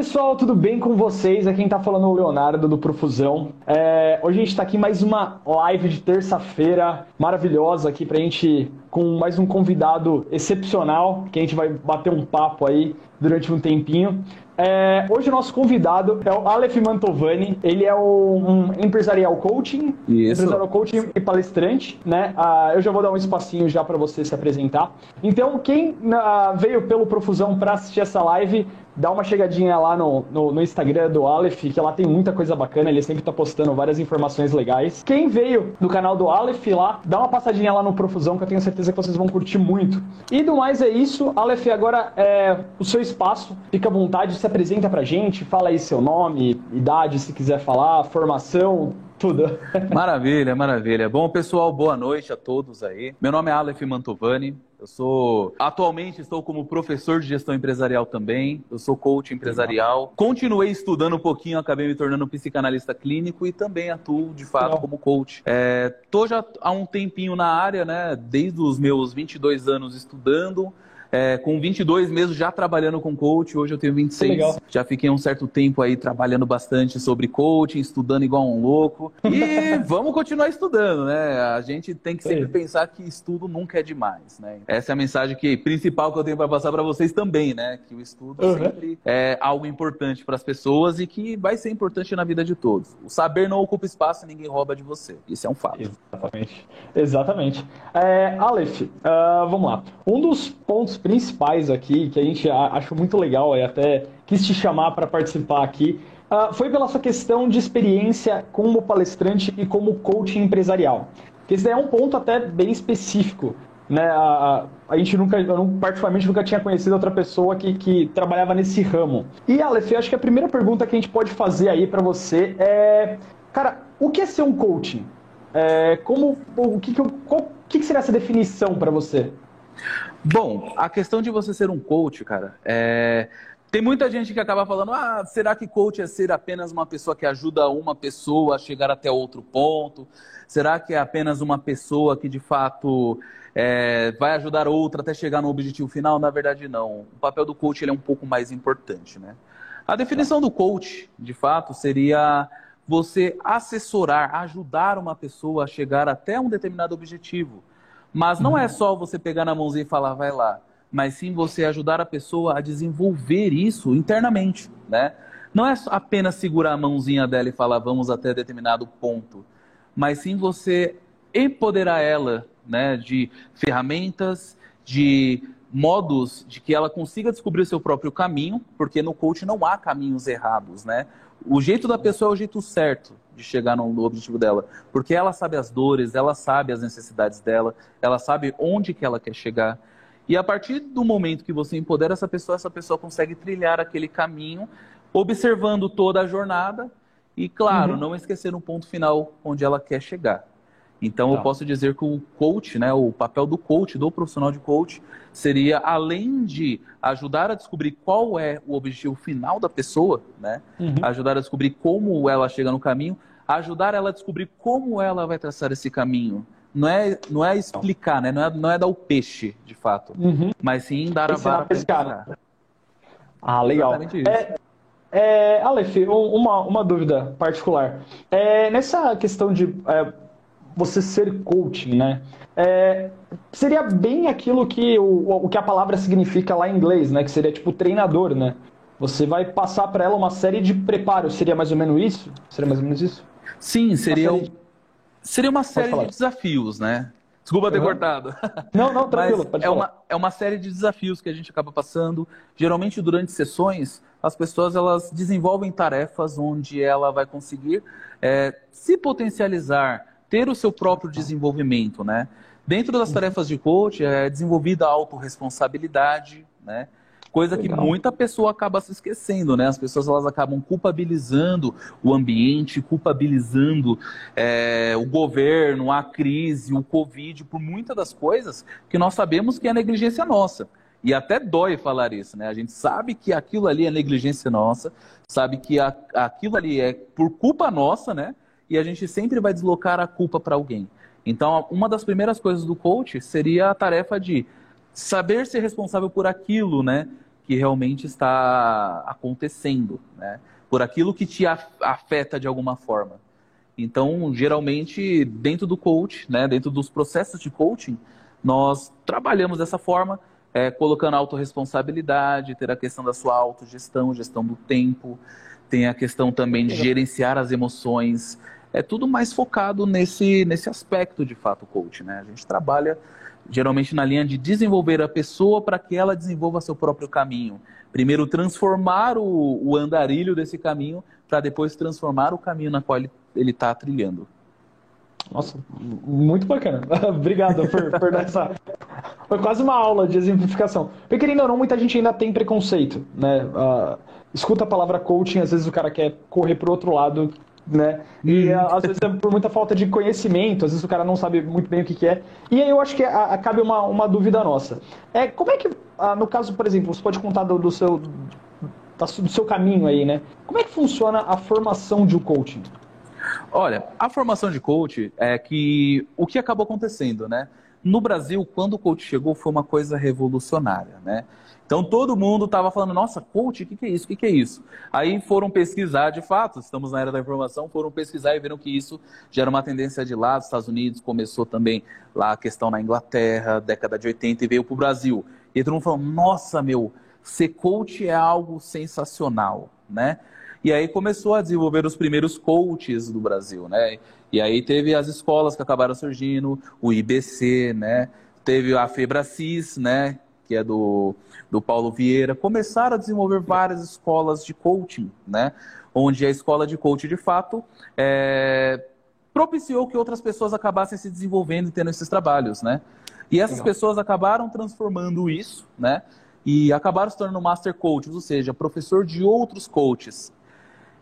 pessoal, tudo bem com vocês? Aqui quem tá falando é o Leonardo do Profusão. É, hoje a gente tá aqui mais uma live de terça-feira maravilhosa aqui pra gente com mais um convidado excepcional que a gente vai bater um papo aí durante um tempinho. É, hoje o nosso convidado é o Aleph Mantovani. Ele é um empresarial coaching, Isso. empresarial coaching e palestrante, né? Ah, eu já vou dar um espacinho já para você se apresentar. Então, quem ah, veio pelo Profusão para assistir essa live, dá uma chegadinha lá no, no, no, Instagram do Aleph, que lá tem muita coisa bacana, ele sempre tá postando várias informações legais. Quem veio do canal do Aleph lá, dá uma passadinha lá no Profusão, que eu tenho certeza que vocês vão curtir muito. E do mais é isso, Aleph, agora é o seu espaço, fica à vontade, se apresenta pra gente, fala aí seu nome, idade, se quiser falar, formação, tudo. Maravilha, maravilha. Bom, pessoal, boa noite a todos aí. Meu nome é Aleph Mantovani. Eu sou atualmente estou como professor de gestão empresarial também. Eu sou coach empresarial. Continuei estudando um pouquinho, acabei me tornando psicanalista clínico e também atuo de fato como coach. É, tô já há um tempinho na área, né? Desde os meus 22 anos estudando. É, com 22 meses já trabalhando com coach, hoje eu tenho 26. Legal. Já fiquei um certo tempo aí trabalhando bastante sobre coaching, estudando igual um louco. E vamos continuar estudando, né? A gente tem que sempre pensar que estudo nunca é demais, né? Essa é a mensagem que, principal que eu tenho para passar para vocês também, né? Que o estudo uhum. sempre é algo importante para as pessoas e que vai ser importante na vida de todos. O saber não ocupa espaço e ninguém rouba de você. Isso é um fato. Exatamente. Exatamente. É, Aleph, uh, vamos lá. Um dos pontos principais aqui, que a gente acha muito legal e até quis te chamar para participar aqui, uh, foi pela sua questão de experiência como palestrante e como coach empresarial. Que esse daí é um ponto até bem específico. Né? A, a, gente nunca, eu particularmente nunca tinha conhecido outra pessoa que, que trabalhava nesse ramo. E Aleph, acho que a primeira pergunta que a gente pode fazer aí para você é, cara, o que é ser um coaching? É, como, o que, que, qual, que, que seria essa definição para você? Bom, a questão de você ser um coach, cara, é... tem muita gente que acaba falando: ah, será que coach é ser apenas uma pessoa que ajuda uma pessoa a chegar até outro ponto? Será que é apenas uma pessoa que de fato é... vai ajudar outra até chegar no objetivo final? Na verdade, não. O papel do coach é um pouco mais importante, né? A definição do coach, de fato, seria você assessorar, ajudar uma pessoa a chegar até um determinado objetivo. Mas não é só você pegar na mãozinha e falar, vai lá, mas sim você ajudar a pessoa a desenvolver isso internamente, né? Não é apenas segurar a mãozinha dela e falar, vamos até determinado ponto, mas sim você empoderar ela, né, de ferramentas, de modos de que ela consiga descobrir o seu próprio caminho, porque no coach não há caminhos errados, né? O jeito da pessoa é o jeito certo de chegar no objetivo dela, porque ela sabe as dores, ela sabe as necessidades dela, ela sabe onde que ela quer chegar. E a partir do momento que você empodera essa pessoa, essa pessoa consegue trilhar aquele caminho, observando toda a jornada e, claro, uhum. não esquecer no ponto final onde ela quer chegar. Então, tá. eu posso dizer que o coach, né, o papel do coach, do profissional de coach, seria além de ajudar a descobrir qual é o objetivo final da pessoa, né, uhum. ajudar a descobrir como ela chega no caminho, ajudar ela a descobrir como ela vai traçar esse caminho. Não é, não é explicar, né, não é, não é dar o peixe, de fato, uhum. mas sim dar a vara pescar. Ah, legal. É, é, Aleph, uma, uma dúvida particular. É, nessa questão de é, você ser coaching, né? É, seria bem aquilo que o, o que a palavra significa lá em inglês, né? Que seria tipo treinador, né? Você vai passar para ela uma série de preparos. Seria mais ou menos isso? Seria mais ou menos isso? Sim, seria, uma série, seria uma série de desafios, né? Desculpa ter uhum. cortado. Não, não, tranquilo. É, uma, é uma série de desafios que a gente acaba passando. Geralmente, durante sessões, as pessoas elas desenvolvem tarefas onde ela vai conseguir é, se potencializar ter o seu próprio desenvolvimento, né? Dentro das tarefas de coach é desenvolvida a autorresponsabilidade, né? Coisa Legal. que muita pessoa acaba se esquecendo, né? As pessoas elas acabam culpabilizando o ambiente, culpabilizando é, o governo, a crise, o Covid, por muitas das coisas que nós sabemos que é negligência nossa. E até dói falar isso, né? A gente sabe que aquilo ali é negligência nossa, sabe que a, aquilo ali é por culpa nossa, né? e a gente sempre vai deslocar a culpa para alguém. Então, uma das primeiras coisas do coach seria a tarefa de saber ser responsável por aquilo, né? que realmente está acontecendo, né? Por aquilo que te afeta de alguma forma. Então, geralmente, dentro do coach, né, dentro dos processos de coaching, nós trabalhamos dessa forma, é, colocando autorresponsabilidade, ter a questão da sua autogestão, gestão do tempo, tem a questão também de gerenciar as emoções. É tudo mais focado nesse, nesse aspecto, de fato, coach. Né? A gente trabalha geralmente na linha de desenvolver a pessoa para que ela desenvolva seu próprio caminho. Primeiro, transformar o, o andarilho desse caminho, para depois transformar o caminho na qual ele está trilhando. Nossa, muito bacana. Obrigado por, por dar essa. Foi quase uma aula de exemplificação. Porque, ou não, muita gente ainda tem preconceito, né? Uh, escuta a palavra coaching, às vezes o cara quer correr para o outro lado, né? E hum. às vezes é por muita falta de conhecimento, às vezes o cara não sabe muito bem o que, que é. E aí eu acho que cabe uma, uma dúvida nossa. É, como é que, uh, no caso, por exemplo, você pode contar do, do seu do seu caminho aí, né? Como é que funciona a formação de um coaching? Olha, a formação de coach é que o que acabou acontecendo, né? No Brasil, quando o coach chegou, foi uma coisa revolucionária, né? Então todo mundo estava falando, nossa, coach, o que, que, é isso? O que, que, é isso? Aí foram pesquisar, de fato, estamos na era da informação, foram pesquisar e viram que isso já era uma tendência de lá dos Estados Unidos, começou também lá a questão na Inglaterra, década de 80, e veio para o Brasil. E todo mundo falou, nossa, meu, ser coach é algo sensacional, né? E aí começou a desenvolver os primeiros coaches do Brasil, né? E aí teve as escolas que acabaram surgindo, o IBC, né? Teve a Febracis, né? Que é do, do Paulo Vieira. Começaram a desenvolver várias escolas de coaching, né? Onde a escola de coaching, de fato, é, propiciou que outras pessoas acabassem se desenvolvendo e tendo esses trabalhos, né? E essas Legal. pessoas acabaram transformando isso, né? E acabaram se tornando master coaches, ou seja, professor de outros coaches.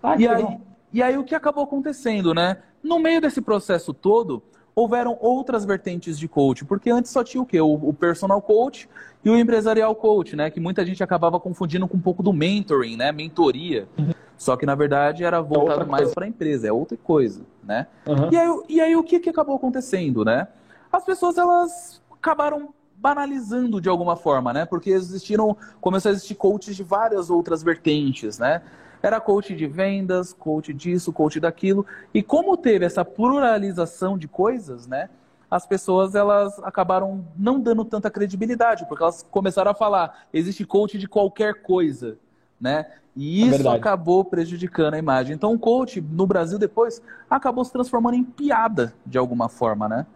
Ah, e, aí, e aí o que acabou acontecendo, né? No meio desse processo todo, houveram outras vertentes de coach, porque antes só tinha o quê? O, o, personal coach e o empresarial coach, né? Que muita gente acabava confundindo com um pouco do mentoring, né? Mentoria. Uhum. Só que na verdade era voltado é mais para a empresa, é outra coisa, né? Uhum. E, aí, e aí o que, que acabou acontecendo, né? As pessoas elas acabaram banalizando de alguma forma, né? Porque existiram, começou a existir coaches de várias outras vertentes, né? Era coach de vendas, coach disso, coach daquilo. E como teve essa pluralização de coisas, né? As pessoas elas acabaram não dando tanta credibilidade, porque elas começaram a falar, existe coach de qualquer coisa, né? E é isso é acabou prejudicando a imagem. Então, o coach no Brasil depois acabou se transformando em piada de alguma forma, né?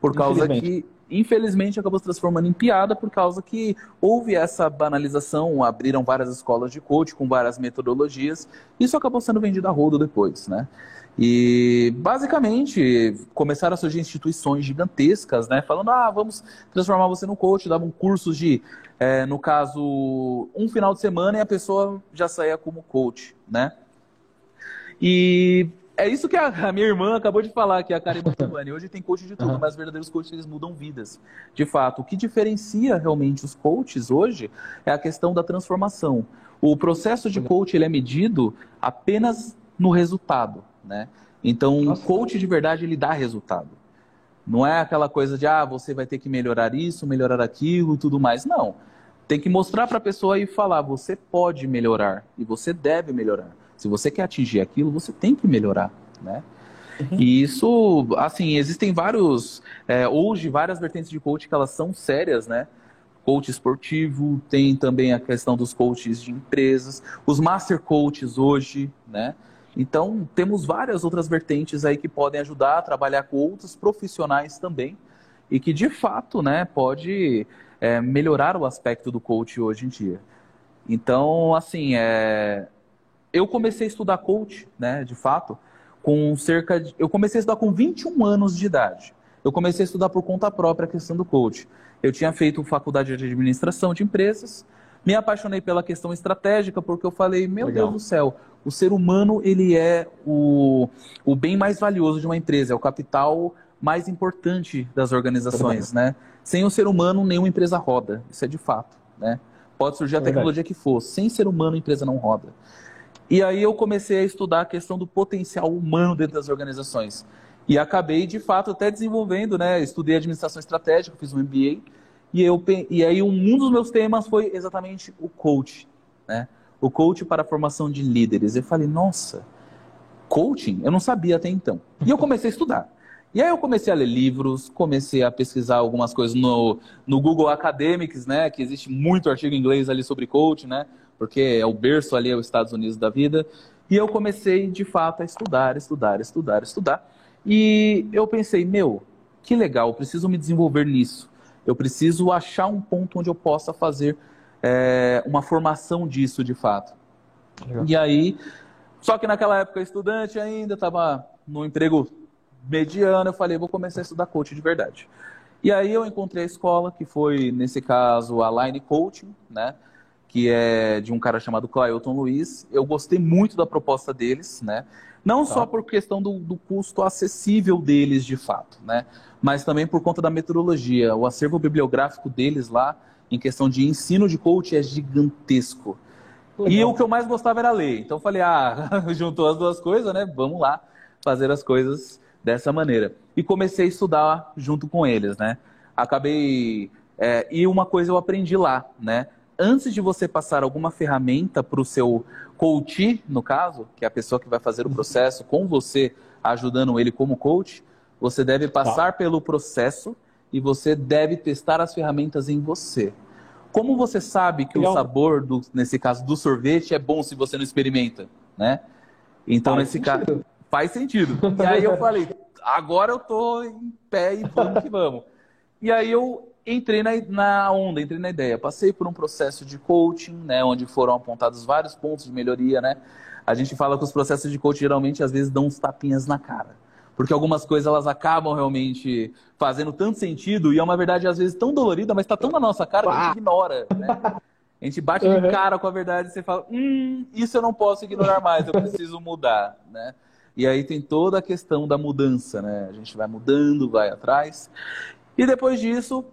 Por causa que infelizmente acabou se transformando em piada por causa que houve essa banalização, abriram várias escolas de coach com várias metodologias, isso acabou sendo vendido a rodo depois, né? E basicamente começaram a surgir instituições gigantescas, né? Falando, ah, vamos transformar você no coach, davam cursos de, é, no caso, um final de semana e a pessoa já saía como coach, né? E é isso que a, a, minha irmã acabou de falar, que é a Karen Mantovani. Hoje tem coach de tudo, uhum. mas verdadeiros coaches eles mudam vidas. De fato, o que diferencia realmente os coaches hoje é a questão da transformação. O processo de coach ele é medido apenas no resultado, né? Então, o coach de verdade ele dá resultado. Não é aquela coisa de ah, você vai ter que melhorar isso, melhorar aquilo e tudo mais. Não. Tem que mostrar para a pessoa e falar, você pode melhorar e você deve melhorar. Se você quer atingir aquilo, você tem que melhorar, né? Uhum. E isso, assim, existem vários, é, hoje, várias vertentes de coach que elas são sérias, né? Coach esportivo, tem também a questão dos coaches de empresas, os master coaches hoje, né? Então, temos várias outras vertentes aí que podem ajudar a trabalhar com outros profissionais também e que, de fato, né, pode é, melhorar o aspecto do coach hoje em dia. Então, assim, é, eu comecei a estudar coach, né, de fato, com cerca de. Eu comecei a estudar com 21 anos de idade. Eu comecei a estudar por conta própria a questão do coach. Eu tinha feito faculdade de administração de empresas, me apaixonei pela questão estratégica, porque eu falei, meu Legal. Deus do céu, o ser humano ele é o, o bem mais valioso de uma empresa, é o capital mais importante das organizações, né? Sem o ser humano, nenhuma empresa roda. Isso é de fato, né? Pode surgir a tecnologia que for, sem ser humano, a empresa não roda. E aí eu comecei a estudar a questão do potencial humano dentro das organizações. E acabei, de fato, até desenvolvendo, né? Estudei administração estratégica, fiz um MBA. E, eu, e aí um dos meus temas foi exatamente o coach, né? O coach para a formação de líderes. Eu falei, nossa, coaching? Eu não sabia até então. E eu comecei a estudar. E aí eu comecei a ler livros, comecei a pesquisar algumas coisas no, no Google Academics, né? Que existe muito artigo em inglês ali sobre coaching, né? Porque é o berço ali, é os Estados Unidos da vida. E eu comecei, de fato, a estudar, estudar, estudar, estudar. E eu pensei, meu, que legal, eu preciso me desenvolver nisso. Eu preciso achar um ponto onde eu possa fazer é, uma formação disso de fato. Legal. E aí, só que naquela época estudante ainda, estava no emprego mediano, eu falei, vou começar a estudar coaching de verdade. E aí eu encontrei a escola, que foi, nesse caso, a Line Coaching, né? Que é de um cara chamado Clayton Luiz. Eu gostei muito da proposta deles, né? Não tá. só por questão do, do, custo acessível deles, de fato, né? Mas também por conta da metodologia. O acervo bibliográfico deles lá, em questão de ensino de coach, é gigantesco. Legal. E o que eu mais gostava era ler. Então eu falei, ah, juntou as duas coisas, né? Vamos lá fazer as coisas dessa maneira. E comecei a estudar junto com eles, né? Acabei. É, e uma coisa eu aprendi lá, né? Antes de você passar alguma ferramenta para o seu coach, no caso, que é a pessoa que vai fazer o processo com você, ajudando ele como coach, você deve passar tá. pelo processo e você deve testar as ferramentas em você. Como você sabe que Legal. o sabor, do, nesse caso, do sorvete é bom se você não experimenta, né? Então, Faz nesse sentido. caso, faz sentido. E aí eu falei, agora eu tô em pé e vamos que vamos. E aí eu entrei na, na onda, entrei na ideia. Passei por um processo de coaching, né, onde foram apontados vários pontos de melhoria, né? A gente fala que os processos de coaching geralmente às vezes dão uns tapinhas na cara. Porque algumas coisas elas acabam realmente fazendo tanto sentido e é uma verdade às vezes tão dolorida, mas está tão na nossa cara que a gente ignora, né? A gente bate uhum. de cara com a verdade e você fala, hum, isso eu não posso ignorar mais, eu preciso mudar, né? E aí tem toda a questão da mudança, né? A gente vai mudando, vai atrás. E depois disso,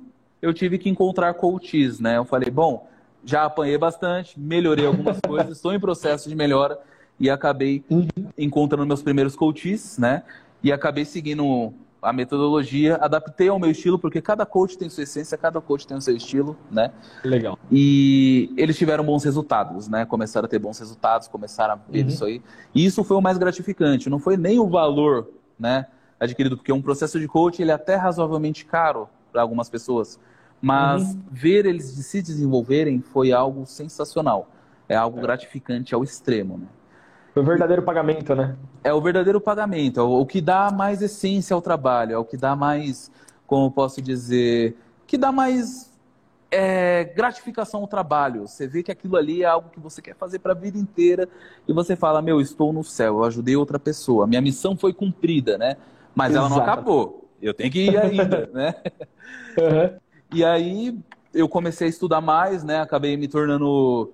eu tive que encontrar coaches, né? Eu falei, bom, já apanhei bastante, melhorei algumas coisas, estou em processo de melhora e acabei uhum. encontrando meus primeiros coaches, né? E acabei seguindo a metodologia, adaptei ao meu estilo, porque cada coach tem sua essência, cada coach tem o seu estilo, né? Legal. E eles tiveram bons resultados, né? Começaram a ter bons resultados, começram a ver uhum. isso aí. E isso foi o mais gratificante, não foi nem o valor, né? Adquirido, porque um processo de coach ele é até razoavelmente caro para algumas pessoas. Mas uhum. ver eles se desenvolverem foi algo sensacional. É algo gratificante ao extremo, né? O verdadeiro pagamento, né? É o verdadeiro pagamento, é o que dá mais essência ao trabalho, é o que dá mais, como posso dizer, que dá mais é, gratificação ao trabalho. Você vê que aquilo ali é algo que você quer fazer para a vida inteira e você fala, meu, estou no céu, eu ajudei outra pessoa, minha missão foi cumprida, né? Mas Exato. ela não acabou, eu tenho que ir ainda, né? Uhum. E aí eu comecei a estudar mais, né? Acabei me tornando.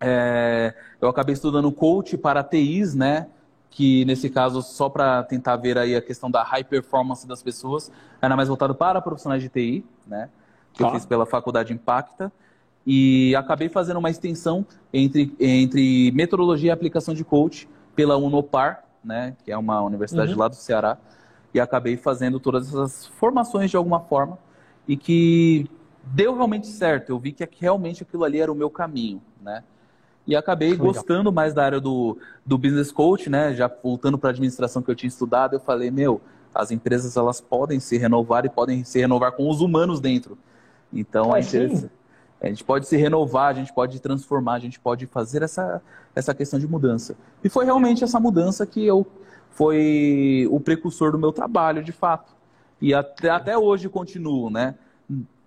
É, eu acabei estudando coach para TIs, né? Que nesse caso, só para tentar ver aí a questão da high performance das pessoas, era mais voltado para profissionais de TI, né? Que ah. eu tá. fiz pela Faculdade Impacta. E acabei fazendo uma extensão entre, entre metodologia e aplicação de coach pela Unopar, né? Que é uma universidade uhum. lá do Ceará. E acabei fazendo todas essas formações de alguma forma e que deu realmente certo. Eu vi que realmente aquilo ali era o meu caminho, né? E acabei gostando mais da área do, do business coach, né? Já voltando para a administração que eu tinha estudado, eu falei, meu, as empresas elas podem se renovar e podem se renovar com os humanos dentro. Então, é, a gente pode se renovar, a gente pode transformar, a gente pode fazer essa, essa questão de mudança. E foi realmente essa mudança que eu foi o precursor do meu trabalho, de fato. E até, até hoje continuo, né?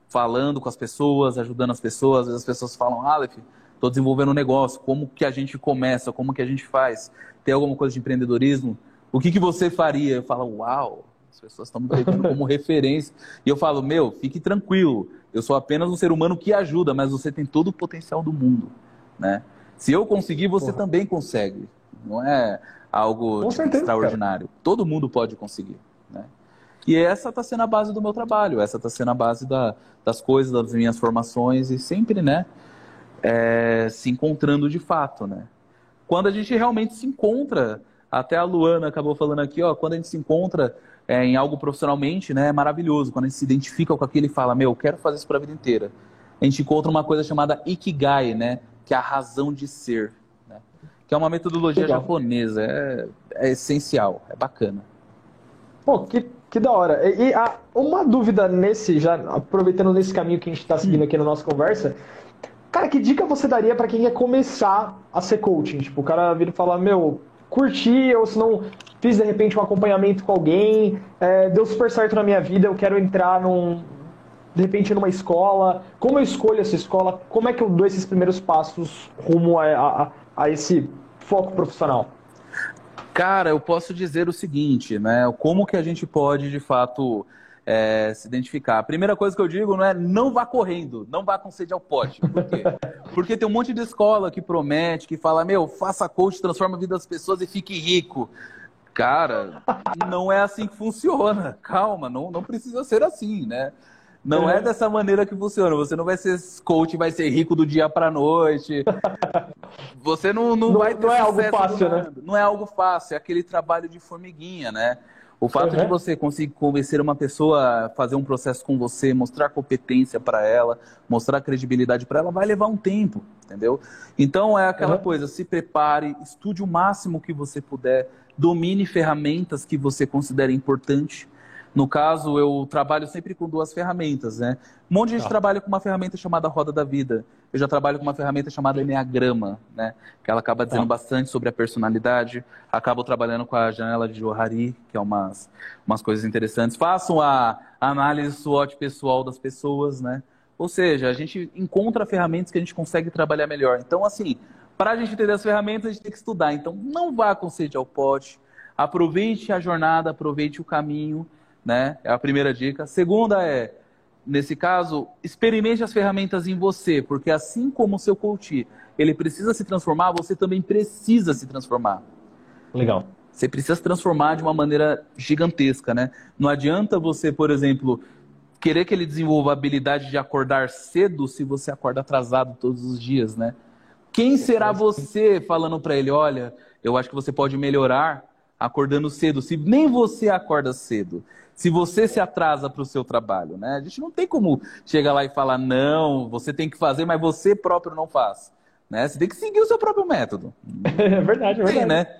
Falando com as pessoas, ajudando as pessoas. Às vezes as pessoas falam, Aleph, estou desenvolvendo um negócio, como que a gente começa, como que a gente faz? Tem alguma coisa de empreendedorismo? O que, que você faria? Eu falo, uau, as pessoas estão me pegando como referência. E eu falo, meu, fique tranquilo, eu sou apenas um ser humano que ajuda, mas você tem todo o potencial do mundo, né? Se eu conseguir, você Porra. também consegue. Não é algo certeza, extraordinário. Cara. Todo mundo pode conseguir, né? E essa está sendo a base do meu trabalho, essa está sendo a base da, das coisas, das minhas formações e sempre, né, é, se encontrando de fato, né. Quando a gente realmente se encontra, até a Luana acabou falando aqui, ó, quando a gente se encontra é, em algo profissionalmente, né, é maravilhoso. Quando a gente se identifica com aquilo e fala, meu, eu quero fazer isso para a vida inteira. A gente encontra uma coisa chamada Ikigai, né, que é a razão de ser, né, que é uma metodologia Legal. japonesa, é, é, essencial, é bacana. Pô, que, que da hora. E, e a, uma dúvida nesse, já aproveitando nesse caminho que a gente está seguindo hum. aqui na nossa conversa, cara, que dica você daria para quem quer começar a ser coaching? Tipo, o cara vira e fala, meu, curti, ou se não fiz de repente um acompanhamento com alguém, é, deu super certo na minha vida, eu quero entrar num, de repente numa escola, como eu escolho essa escola, como é que eu dou esses primeiros passos rumo a, a, a esse foco profissional? Cara, eu posso dizer o seguinte, né? Como que a gente pode, de fato, é, se identificar. A primeira coisa que eu digo não é não vá correndo, não vá com sede ao pote. Por quê? Porque tem um monte de escola que promete, que fala, meu, faça coach, transforma a vida das pessoas e fique rico. Cara, não é assim que funciona. Calma, não, não precisa ser assim, né? Não é. é dessa maneira que funciona. Você não vai ser coach, vai ser rico do dia para noite. Você não, não, não vai ter Não é algo fácil, né? Não é algo fácil, é aquele trabalho de formiguinha, né? O fato uhum. de você conseguir convencer uma pessoa a fazer um processo com você, mostrar competência para ela, mostrar credibilidade para ela, vai levar um tempo, entendeu? Então é aquela uhum. coisa, se prepare, estude o máximo que você puder, domine ferramentas que você considera importante no caso, eu trabalho sempre com duas ferramentas, né? Um monte de gente tá. trabalha com uma ferramenta chamada Roda da Vida. Eu já trabalho com uma ferramenta chamada Enneagrama, né? Que ela acaba dizendo tá. bastante sobre a personalidade. Acabo trabalhando com a janela de Johari, que é umas, umas coisas interessantes. Faço a análise SWOT pessoal das pessoas, né? Ou seja, a gente encontra ferramentas que a gente consegue trabalhar melhor. Então, assim, para a gente entender as ferramentas, a gente tem que estudar. Então, não vá com sede ao pote. Aproveite a jornada, aproveite o caminho né? É a primeira dica. Segunda é, nesse caso, experimente as ferramentas em você, porque assim como o seu coach, ele precisa se transformar, você também precisa se transformar. Legal. Você precisa se transformar de uma maneira gigantesca, né? Não adianta você, por exemplo, querer que ele desenvolva a habilidade de acordar cedo se você acorda atrasado todos os dias, né? Quem será você falando para ele, olha, eu acho que você pode melhorar acordando cedo, se nem você acorda cedo? Se você se atrasa para o seu trabalho, né? A gente não tem como chegar lá e falar, não, você tem que fazer, mas você próprio não faz. Né? Você tem que seguir o seu próprio método. É verdade, é verdade. Tem, né?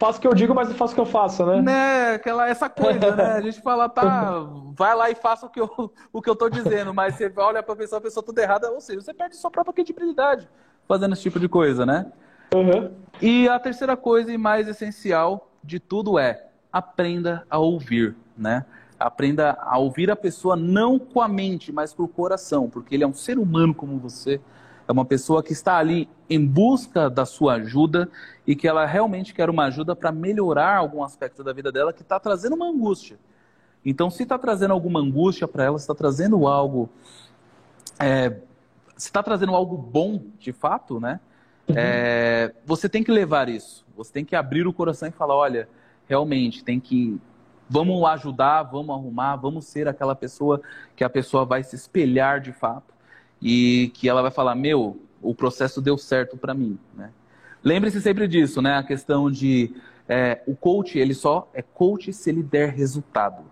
Faço o que eu digo, mas não faço o que eu faço, né? Né, aquela, essa coisa, né? A gente fala, tá, vai lá e faça o que eu, o que eu tô dizendo, mas você olha para a pessoa, a pessoa tudo errada, ou seja, você perde sua própria credibilidade fazendo esse tipo de coisa, né? Uhum. E a terceira coisa e mais essencial de tudo é aprenda a ouvir né? Aprenda a ouvir a pessoa não com a mente, mas com o coração, porque ele é um ser humano como você, é uma pessoa que está ali em busca da sua ajuda e que ela realmente quer uma ajuda para melhorar algum aspecto da vida dela que está trazendo uma angústia. Então, se está trazendo alguma angústia para ela, se está trazendo algo, é, se está trazendo algo bom, de fato, né? Uhum. É, você tem que levar isso. Você tem que abrir o coração e falar, olha, realmente tem que Vamos ajudar, vamos arrumar, vamos ser aquela pessoa que a pessoa vai se espelhar de fato e que ela vai falar: meu, o processo deu certo para mim. Né? Lembre-se sempre disso, né? A questão de é, o coach, ele só é coach se ele der resultado.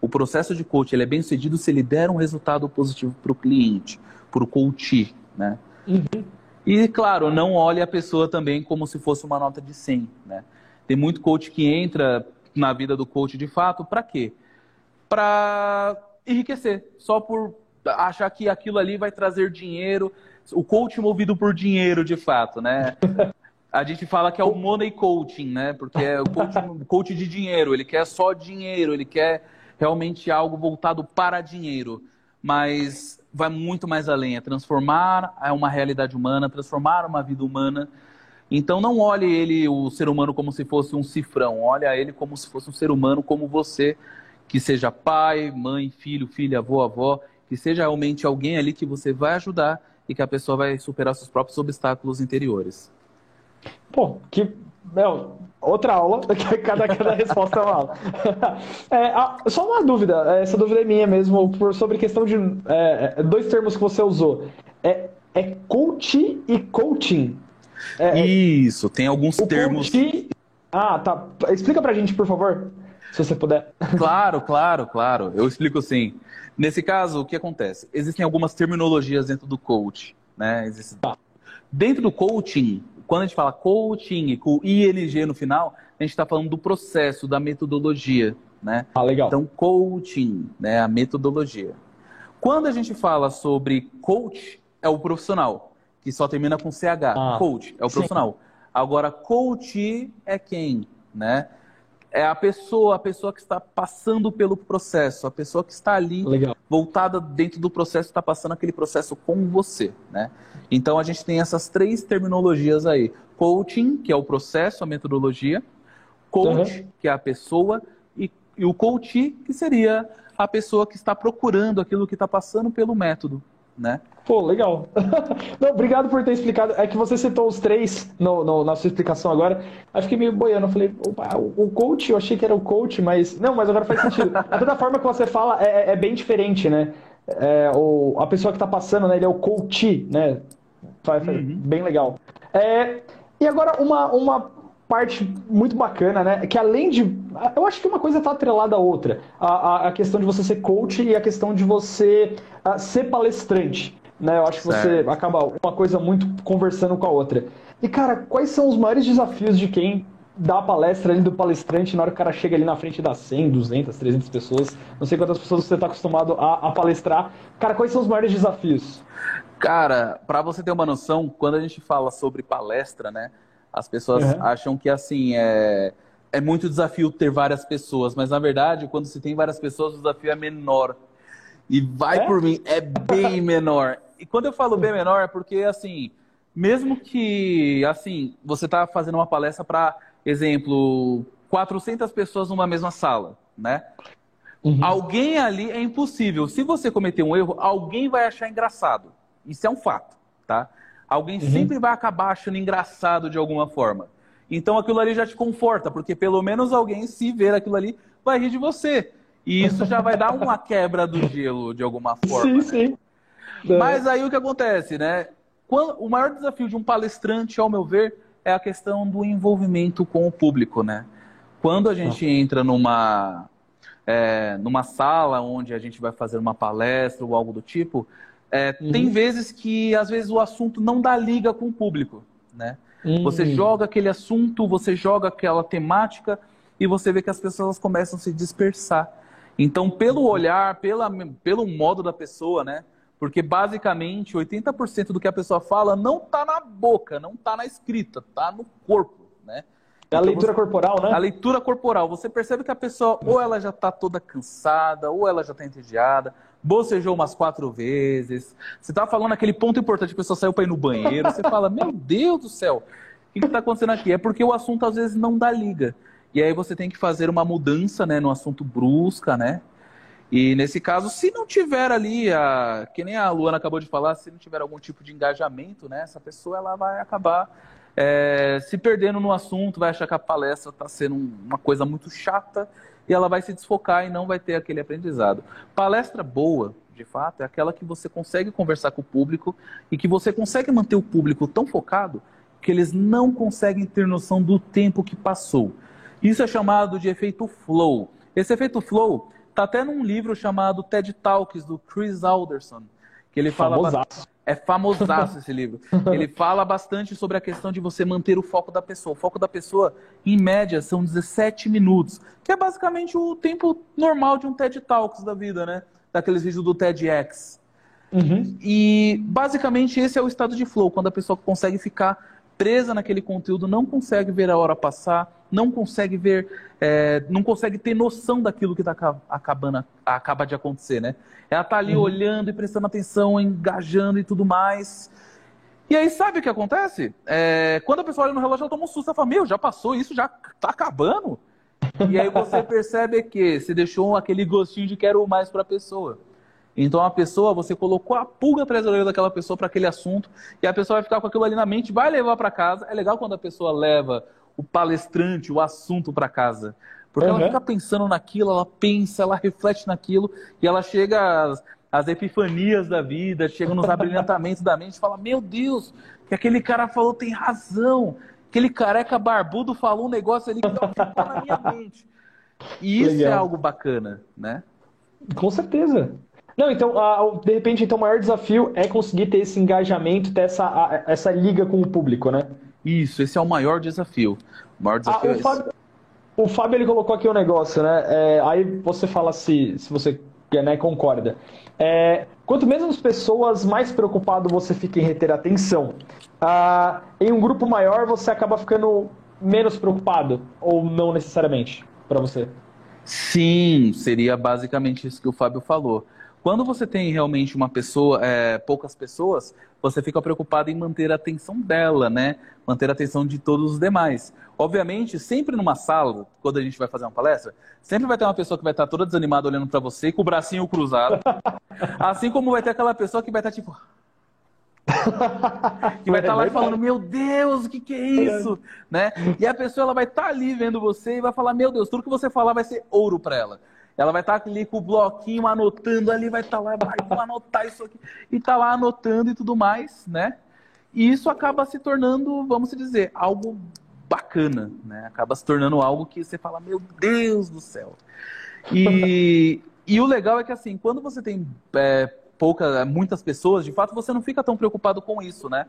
O processo de coach ele é bem sucedido se ele der um resultado positivo para o cliente, para o coach, né? Uhum. E, claro, não olhe a pessoa também como se fosse uma nota de 100, né? Tem muito coach que entra na vida do coach de fato, para quê? Para enriquecer, só por achar que aquilo ali vai trazer dinheiro, o coach movido por dinheiro de fato, né? A gente fala que é o money coaching, né? Porque é o coach, coach de dinheiro, ele quer só dinheiro, ele quer realmente algo voltado para dinheiro, mas vai muito mais além, é transformar uma realidade humana, transformar uma vida humana então não olhe ele, o ser humano, como se fosse um cifrão. Olha ele como se fosse um ser humano como você, que seja pai, mãe, filho, filha, avô, avó, que seja realmente alguém ali que você vai ajudar e que a pessoa vai superar seus próprios obstáculos interiores. Pô, que. Meu, outra aula, cada, cada resposta é uma aula. É, só uma dúvida, essa dúvida é minha mesmo, por, sobre questão de é, é, dois termos que você usou. É, é coach e coaching. É, é, Isso, tem alguns termos. Ah, tá. Explica pra gente, por favor. se você puder. Claro, claro, claro. Eu explico sim. Nesse caso, o que acontece? Existem algumas terminologias dentro do coach, né? Existe... Tá. Dentro do coaching, quando a gente fala coaching com ING no final, a gente está falando do processo, da metodologia, né? Ah, legal. Então, coaching, né? A metodologia. Quando a gente fala sobre coach, é o profissional, que só termina com CH. Ah, coach é o profissional. Sim. Agora, coach é quem, né? É a pessoa, a pessoa que está passando pelo processo, a pessoa que está ali Legal. voltada dentro do processo, está passando aquele processo com você, né? Então a gente tem essas três terminologias aí: coaching, que é o processo, a metodologia, coach, uhum. que é a pessoa, e, e o coach, que seria a pessoa que está procurando aquilo que está passando pelo método, né? Pô, legal. Não, obrigado por ter explicado. É que você citou os três no, no, na sua explicação agora. Aí fiquei meio boiando. Eu falei, opa, o coach, eu achei que era o coach, mas. Não, mas agora faz sentido. Até da forma que você fala é, é, é bem diferente, né? É, o, a pessoa que está passando, né? Ele é o coach, né? Uhum. Bem legal. É, e agora, uma, uma parte muito bacana, né? Que além de. Eu acho que uma coisa está atrelada à outra. A, a, a, questão de você ser coach e a questão de você uh, ser palestrante. Né? Eu acho que você acaba uma coisa muito conversando com a outra. E, cara, quais são os maiores desafios de quem dá a palestra ali do palestrante na hora que o cara chega ali na frente das 100, 200, 300 pessoas? Não sei quantas pessoas você está acostumado a, a palestrar. Cara, quais são os maiores desafios? Cara, para você ter uma noção, quando a gente fala sobre palestra, né? As pessoas uhum. acham que assim é, é muito desafio ter várias pessoas, mas na verdade, quando se tem várias pessoas, o desafio é menor. E vai é? por mim, é bem menor. E quando eu falo bem menor, é porque assim, mesmo que assim, você está fazendo uma palestra para, exemplo, 400 pessoas numa mesma sala, né? Uhum. Alguém ali é impossível. Se você cometer um erro, alguém vai achar engraçado. Isso é um fato, tá? Alguém uhum. sempre vai acabar achando engraçado de alguma forma. Então aquilo ali já te conforta, porque pelo menos alguém, se ver aquilo ali, vai rir de você. E isso já vai dar uma quebra do gelo de alguma forma. Sim, né? sim. Mas aí o que acontece, né? O maior desafio de um palestrante, ao meu ver, é a questão do envolvimento com o público, né? Quando a gente ah. entra numa, é, numa sala onde a gente vai fazer uma palestra ou algo do tipo, é, uhum. Tem vezes que, às vezes, o assunto não dá liga com o público, né? Uhum. Você joga aquele assunto, você joga aquela temática e você vê que as pessoas começam a se dispersar. Então, pelo uhum. olhar, pela, pelo modo da pessoa, né? Porque basicamente 80% do que a pessoa fala não está na boca, não está na escrita, está no corpo, né? É a então, leitura você, corporal, né? A leitura corporal. Você percebe que a pessoa ou ela já está toda cansada, ou ela já está entediada, bocejou umas quatro vezes. Você tá falando aquele ponto importante, a pessoa saiu para ir no banheiro, você fala, meu Deus do céu, o que está acontecendo aqui? É porque o assunto às vezes não dá liga. E aí você tem que fazer uma mudança, né, no assunto brusca, né? E nesse caso, se não tiver ali, a, que nem a Luana acabou de falar, se não tiver algum tipo de engajamento, né, essa pessoa ela vai acabar é, se perdendo no assunto, vai achar que a palestra está sendo uma coisa muito chata e ela vai se desfocar e não vai ter aquele aprendizado. Palestra boa, de fato, é aquela que você consegue conversar com o público e que você consegue manter o público tão focado que eles não conseguem ter noção do tempo que passou. Isso é chamado de efeito flow. Esse efeito flow está até num livro chamado TED Talks do Chris Alderson, que ele fala Famosaço. É famosaço esse livro. Ele fala bastante sobre a questão de você manter o foco da pessoa. O foco da pessoa, em média, são 17 minutos, que é basicamente o tempo normal de um TED Talks da vida, né? Daqueles vídeos do TEDx. Uhum. E basicamente esse é o estado de flow, quando a pessoa consegue ficar presa naquele conteúdo, não consegue ver a hora passar, não consegue ver, é, não consegue ter noção daquilo que está acabando, acaba de acontecer, né? Ela está ali uhum. olhando e prestando atenção, engajando e tudo mais. E aí, sabe o que acontece? É, quando a pessoa olha no relógio, ela toma um susto, ela fala, meu, já passou isso, já está acabando? E aí você percebe que você deixou aquele gostinho de quero mais para a pessoa. Então a pessoa, você colocou a pulga atrás da orelha daquela pessoa para aquele assunto e a pessoa vai ficar com aquilo ali na mente, vai levar para casa. É legal quando a pessoa leva o palestrante, o assunto para casa. Porque uhum. ela fica pensando naquilo, ela pensa, ela reflete naquilo e ela chega às, às epifanias da vida, chega nos abrilhantamentos da mente e fala: Meu Deus, que aquele cara falou tem razão. Aquele careca barbudo falou um negócio ali que não ficou na minha mente. E isso é Legal. é algo bacana, né? Com certeza. Não, então, de repente, então, o maior desafio é conseguir ter esse engajamento, ter essa, essa liga com o público, né? Isso, esse é o maior desafio. O maior desafio ah, o é Fábio, o Fábio, ele colocou aqui um negócio, né? É, aí você fala se, se você né, concorda. É, quanto menos pessoas, mais preocupado você fica em reter atenção. Ah, em um grupo maior, você acaba ficando menos preocupado, ou não necessariamente, para você? Sim, seria basicamente isso que o Fábio falou. Quando você tem realmente uma pessoa, é, poucas pessoas, você fica preocupado em manter a atenção dela, né? Manter a atenção de todos os demais. Obviamente, sempre numa sala, quando a gente vai fazer uma palestra, sempre vai ter uma pessoa que vai estar toda desanimada olhando para você com o bracinho cruzado. assim como vai ter aquela pessoa que vai estar tipo, que vai estar lá falando, meu Deus, o que, que é isso? né? E a pessoa ela vai estar ali vendo você e vai falar, meu Deus, tudo que você falar vai ser ouro para ela. Ela vai estar ali com o bloquinho anotando ali, vai estar lá, vai, anotar isso aqui, e tá lá anotando e tudo mais, né? E isso acaba se tornando, vamos dizer, algo bacana, né? Acaba se tornando algo que você fala, meu Deus do céu. E, e o legal é que assim, quando você tem é, pouca, muitas pessoas, de fato, você não fica tão preocupado com isso, né?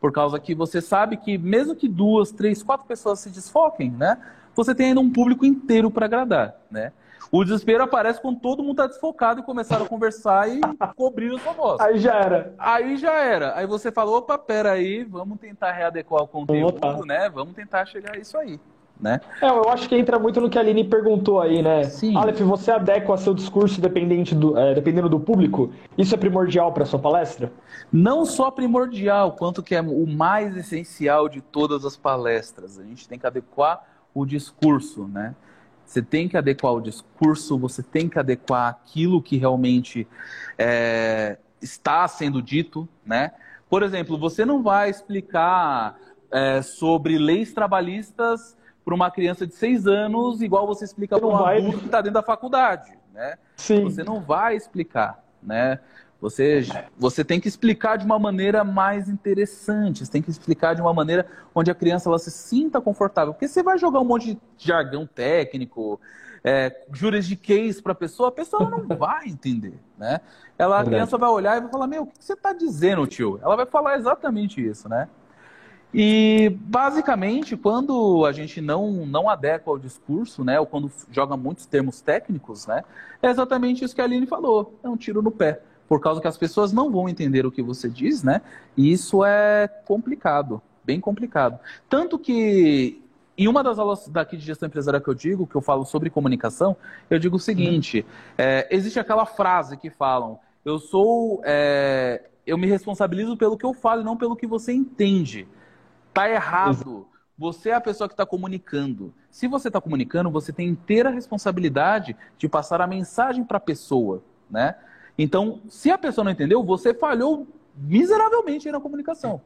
Por causa que você sabe que mesmo que duas, três, quatro pessoas se desfoquem, né? Você tem ainda um público inteiro para agradar, né? O desespero aparece quando todo mundo está desfocado e começaram a conversar e cobrir o sua voz. Aí já era. Aí já era. Aí você falou, opa, peraí, vamos tentar readequar o conteúdo, né? Vamos tentar chegar a isso aí. Né? É, eu acho que entra muito no que a Aline perguntou aí, né? Sim. Aleph, você adequa seu discurso dependente do, é, dependendo do público? Isso é primordial para sua palestra? Não só primordial, quanto que é o mais essencial de todas as palestras. A gente tem que adequar o discurso, né? Você tem que adequar o discurso, você tem que adequar aquilo que realmente é, está sendo dito, né? Por exemplo, você não vai explicar é, sobre leis trabalhistas para uma criança de seis anos igual você explica para um vai... adulto que está dentro da faculdade, né? Sim. Você não vai explicar, né? Você, você tem que explicar de uma maneira mais interessante, você tem que explicar de uma maneira onde a criança ela se sinta confortável. Porque você vai jogar um monte de jargão técnico, é, juridiquês para a pessoa, a pessoa não vai entender, né? Ela, a criança vai olhar e vai falar, meu, o que você está dizendo, tio? Ela vai falar exatamente isso, né? E, basicamente, quando a gente não, não adequa ao discurso, né, ou quando joga muitos termos técnicos, né, é exatamente isso que a Aline falou, é um tiro no pé por causa que as pessoas não vão entender o que você diz, né? E isso é complicado, bem complicado. Tanto que em uma das aulas daqui de gestão empresarial que eu digo, que eu falo sobre comunicação, eu digo o seguinte: é, existe aquela frase que falam, eu sou, é, eu me responsabilizo pelo que eu falo e não pelo que você entende. Tá errado. Você é a pessoa que está comunicando. Se você está comunicando, você tem inteira responsabilidade de passar a mensagem para a pessoa, né? Então, se a pessoa não entendeu, você falhou miseravelmente na comunicação.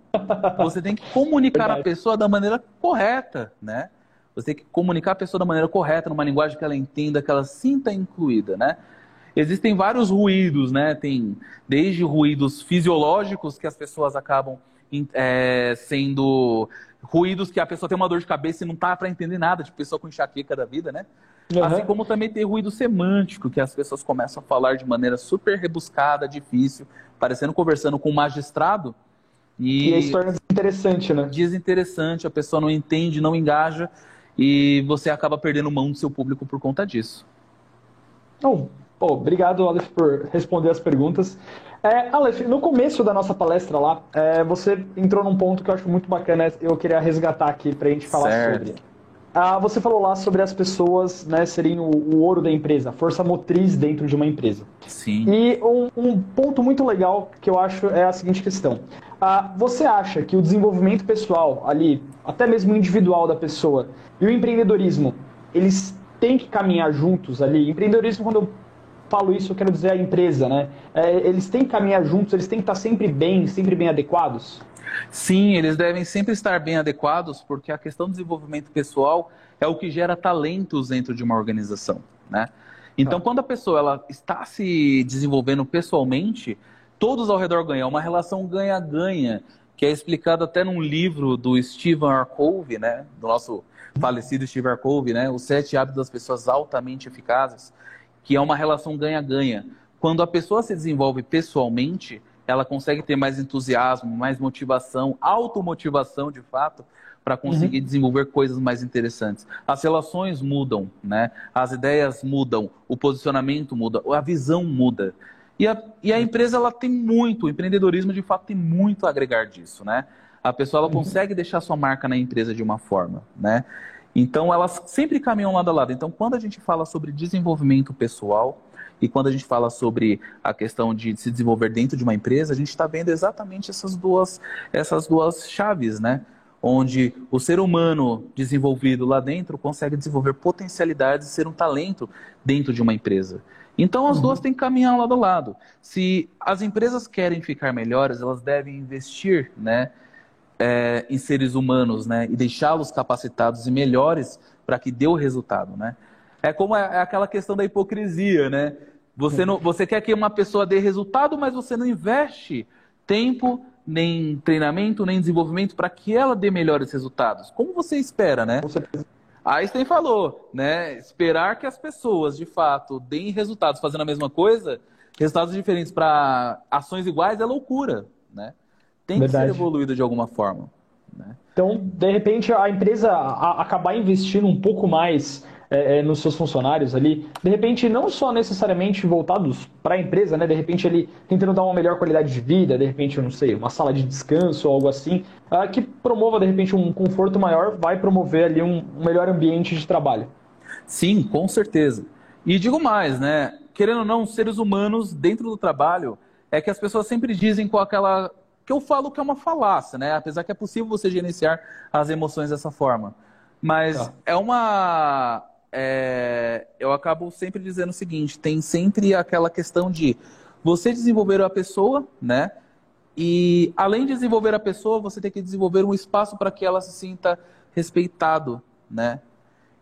Você tem que comunicar a pessoa da maneira correta, né? Você tem que comunicar a pessoa da maneira correta, numa linguagem que ela entenda, que ela sinta incluída, né? Existem vários ruídos, né? Tem desde ruídos fisiológicos que as pessoas acabam é, sendo ruídos que a pessoa tem uma dor de cabeça e não tá para entender nada, de pessoa com enxaqueca da vida, né? Uhum. Assim como também tem ruído semântico, que as pessoas começam a falar de maneira super rebuscada, difícil, parecendo conversando com um magistrado. E, e isso torna desinteressante, né? Desinteressante, a pessoa não entende, não engaja, e você acaba perdendo mão do seu público por conta disso. Bom, pô, obrigado, Aleph, por responder as perguntas. É, Aleph, no começo da nossa palestra lá, é, você entrou num ponto que eu acho muito bacana, eu queria resgatar aqui para a gente falar certo. sobre. Ah, você falou lá sobre as pessoas né, serem o, o, ouro da empresa, a força motriz dentro de uma empresa. Sim. E um, um ponto muito legal que eu acho é a seguinte questão. Ah, você acha que o desenvolvimento pessoal ali, até mesmo individual da pessoa, e o empreendedorismo, eles têm que caminhar juntos ali? Empreendedorismo, quando eu falo isso, eu quero dizer a empresa, né? É, eles têm que caminhar juntos, eles têm que estar sempre bem, sempre bem adequados? Sim, eles devem sempre estar bem adequados, porque a questão do desenvolvimento pessoal é o que gera talentos dentro de uma organização, né? Então, ah. quando a pessoa ela está se desenvolvendo pessoalmente, todos ao redor ganham. É uma relação ganha-ganha que é explicado até num livro do Stephen R. Covey, né, do nosso falecido Stephen. Covey, né, Os Sete Hábitos das Pessoas Altamente Eficazes, que é uma relação ganha-ganha. Quando a pessoa se desenvolve pessoalmente, ela consegue ter mais entusiasmo, mais motivação, automotivação de fato, para conseguir uhum. desenvolver coisas mais interessantes. As relações mudam, né? As ideias mudam, o posicionamento muda, a visão muda. E a, e a empresa ela tem muito, o empreendedorismo de fato tem muito a agregar disso, né? A pessoa ela uhum. consegue deixar sua marca na empresa de uma forma, né? Então elas sempre caminham lado a lado. Então quando a gente fala sobre desenvolvimento pessoal e quando a gente fala sobre a questão de se desenvolver dentro de uma empresa, a gente está vendo exatamente essas duas essas duas chaves, né? Onde o ser humano desenvolvido lá dentro consegue desenvolver potencialidades e ser um talento dentro de uma empresa. Então as uhum. duas têm que caminhar lado a lado. Se as empresas querem ficar melhores, elas devem investir, né, é, em seres humanos, né, e deixá-los capacitados e melhores para que dê o resultado, né? É como é, é aquela questão da hipocrisia, né? Você não, você quer que uma pessoa dê resultado, mas você não investe tempo, nem treinamento, nem desenvolvimento para que ela dê melhores resultados. Como você espera, né? Com certeza. Einstein falou, né? Esperar que as pessoas, de fato, deem resultados fazendo a mesma coisa, resultados diferentes para ações iguais é loucura, né? Tem Verdade. que ser evoluído de alguma forma. Né? Então, de repente, a empresa acabar investindo um pouco mais é, é, nos seus funcionários ali, de repente não só necessariamente voltados para a empresa, né? De repente ele tentando dar uma melhor qualidade de vida, de repente, eu não sei, uma sala de descanso ou algo assim, uh, que promova de repente um conforto maior, vai promover ali um, um melhor ambiente de trabalho. Sim, com certeza. E digo mais, né? Querendo ou não, seres humanos dentro do trabalho é que as pessoas sempre dizem com aquela que eu falo que é uma falácia, né? Apesar que é possível você gerenciar as emoções dessa forma. Mas tá. é uma é, eu acabo sempre dizendo o seguinte: tem sempre aquela questão de você desenvolver a pessoa, né? E além de desenvolver a pessoa, você tem que desenvolver um espaço para que ela se sinta respeitado, né?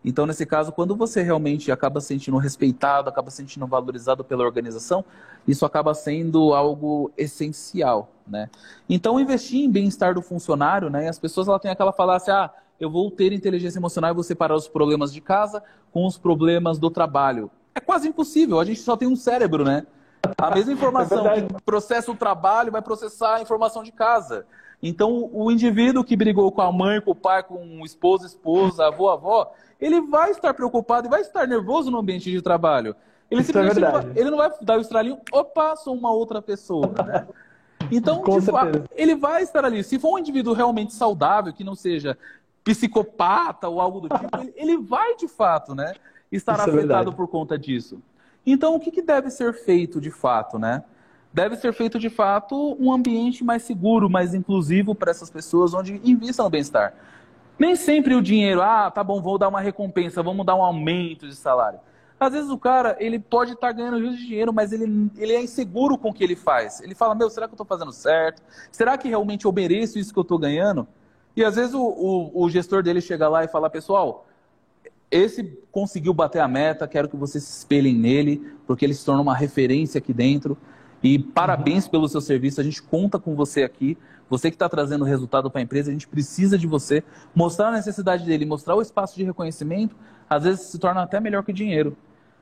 Então, nesse caso, quando você realmente acaba se sentindo respeitado, acaba se sentindo valorizado pela organização, isso acaba sendo algo essencial, né? Então, investir em bem-estar do funcionário, né? As pessoas ela têm aquela falácia, ah, eu vou ter inteligência emocional e vou separar os problemas de casa com os problemas do trabalho. É quase impossível, a gente só tem um cérebro, né? A mesma informação é que processa o trabalho vai processar a informação de casa. Então, o indivíduo que brigou com a mãe, com o pai, com o esposo, esposa, avô, avó, ele vai estar preocupado e vai estar nervoso no ambiente de trabalho. Ele Isso simplesmente é não vai, ele não vai dar o estralinho, opa, sou uma outra pessoa. Né? Então, tipo, ele vai estar ali. Se for um indivíduo realmente saudável, que não seja psicopata ou algo do tipo, ele, ele vai de fato, né, estar é afetado é por conta disso. Então, o que, que deve ser feito de fato, né? Deve ser feito de fato um ambiente mais seguro, mais inclusivo para essas pessoas, onde invistam no bem-estar. Nem sempre o dinheiro, ah, tá bom, vou dar uma recompensa, vamos dar um aumento de salário. Às vezes o cara, ele pode estar tá ganhando rios de dinheiro, mas ele, ele é inseguro com o que ele faz. Ele fala, meu, será que eu estou fazendo certo? Será que realmente eu mereço isso que eu estou ganhando? E às vezes o, o, o gestor dele chega lá e fala, pessoal, esse conseguiu bater a meta, quero que vocês se espelhem nele, porque ele se torna uma referência aqui dentro. E parabéns pelo seu serviço, a gente conta com você aqui. Você que está trazendo resultado para a empresa, a gente precisa de você. Mostrar a necessidade dele, mostrar o espaço de reconhecimento, às vezes se torna até melhor que dinheiro.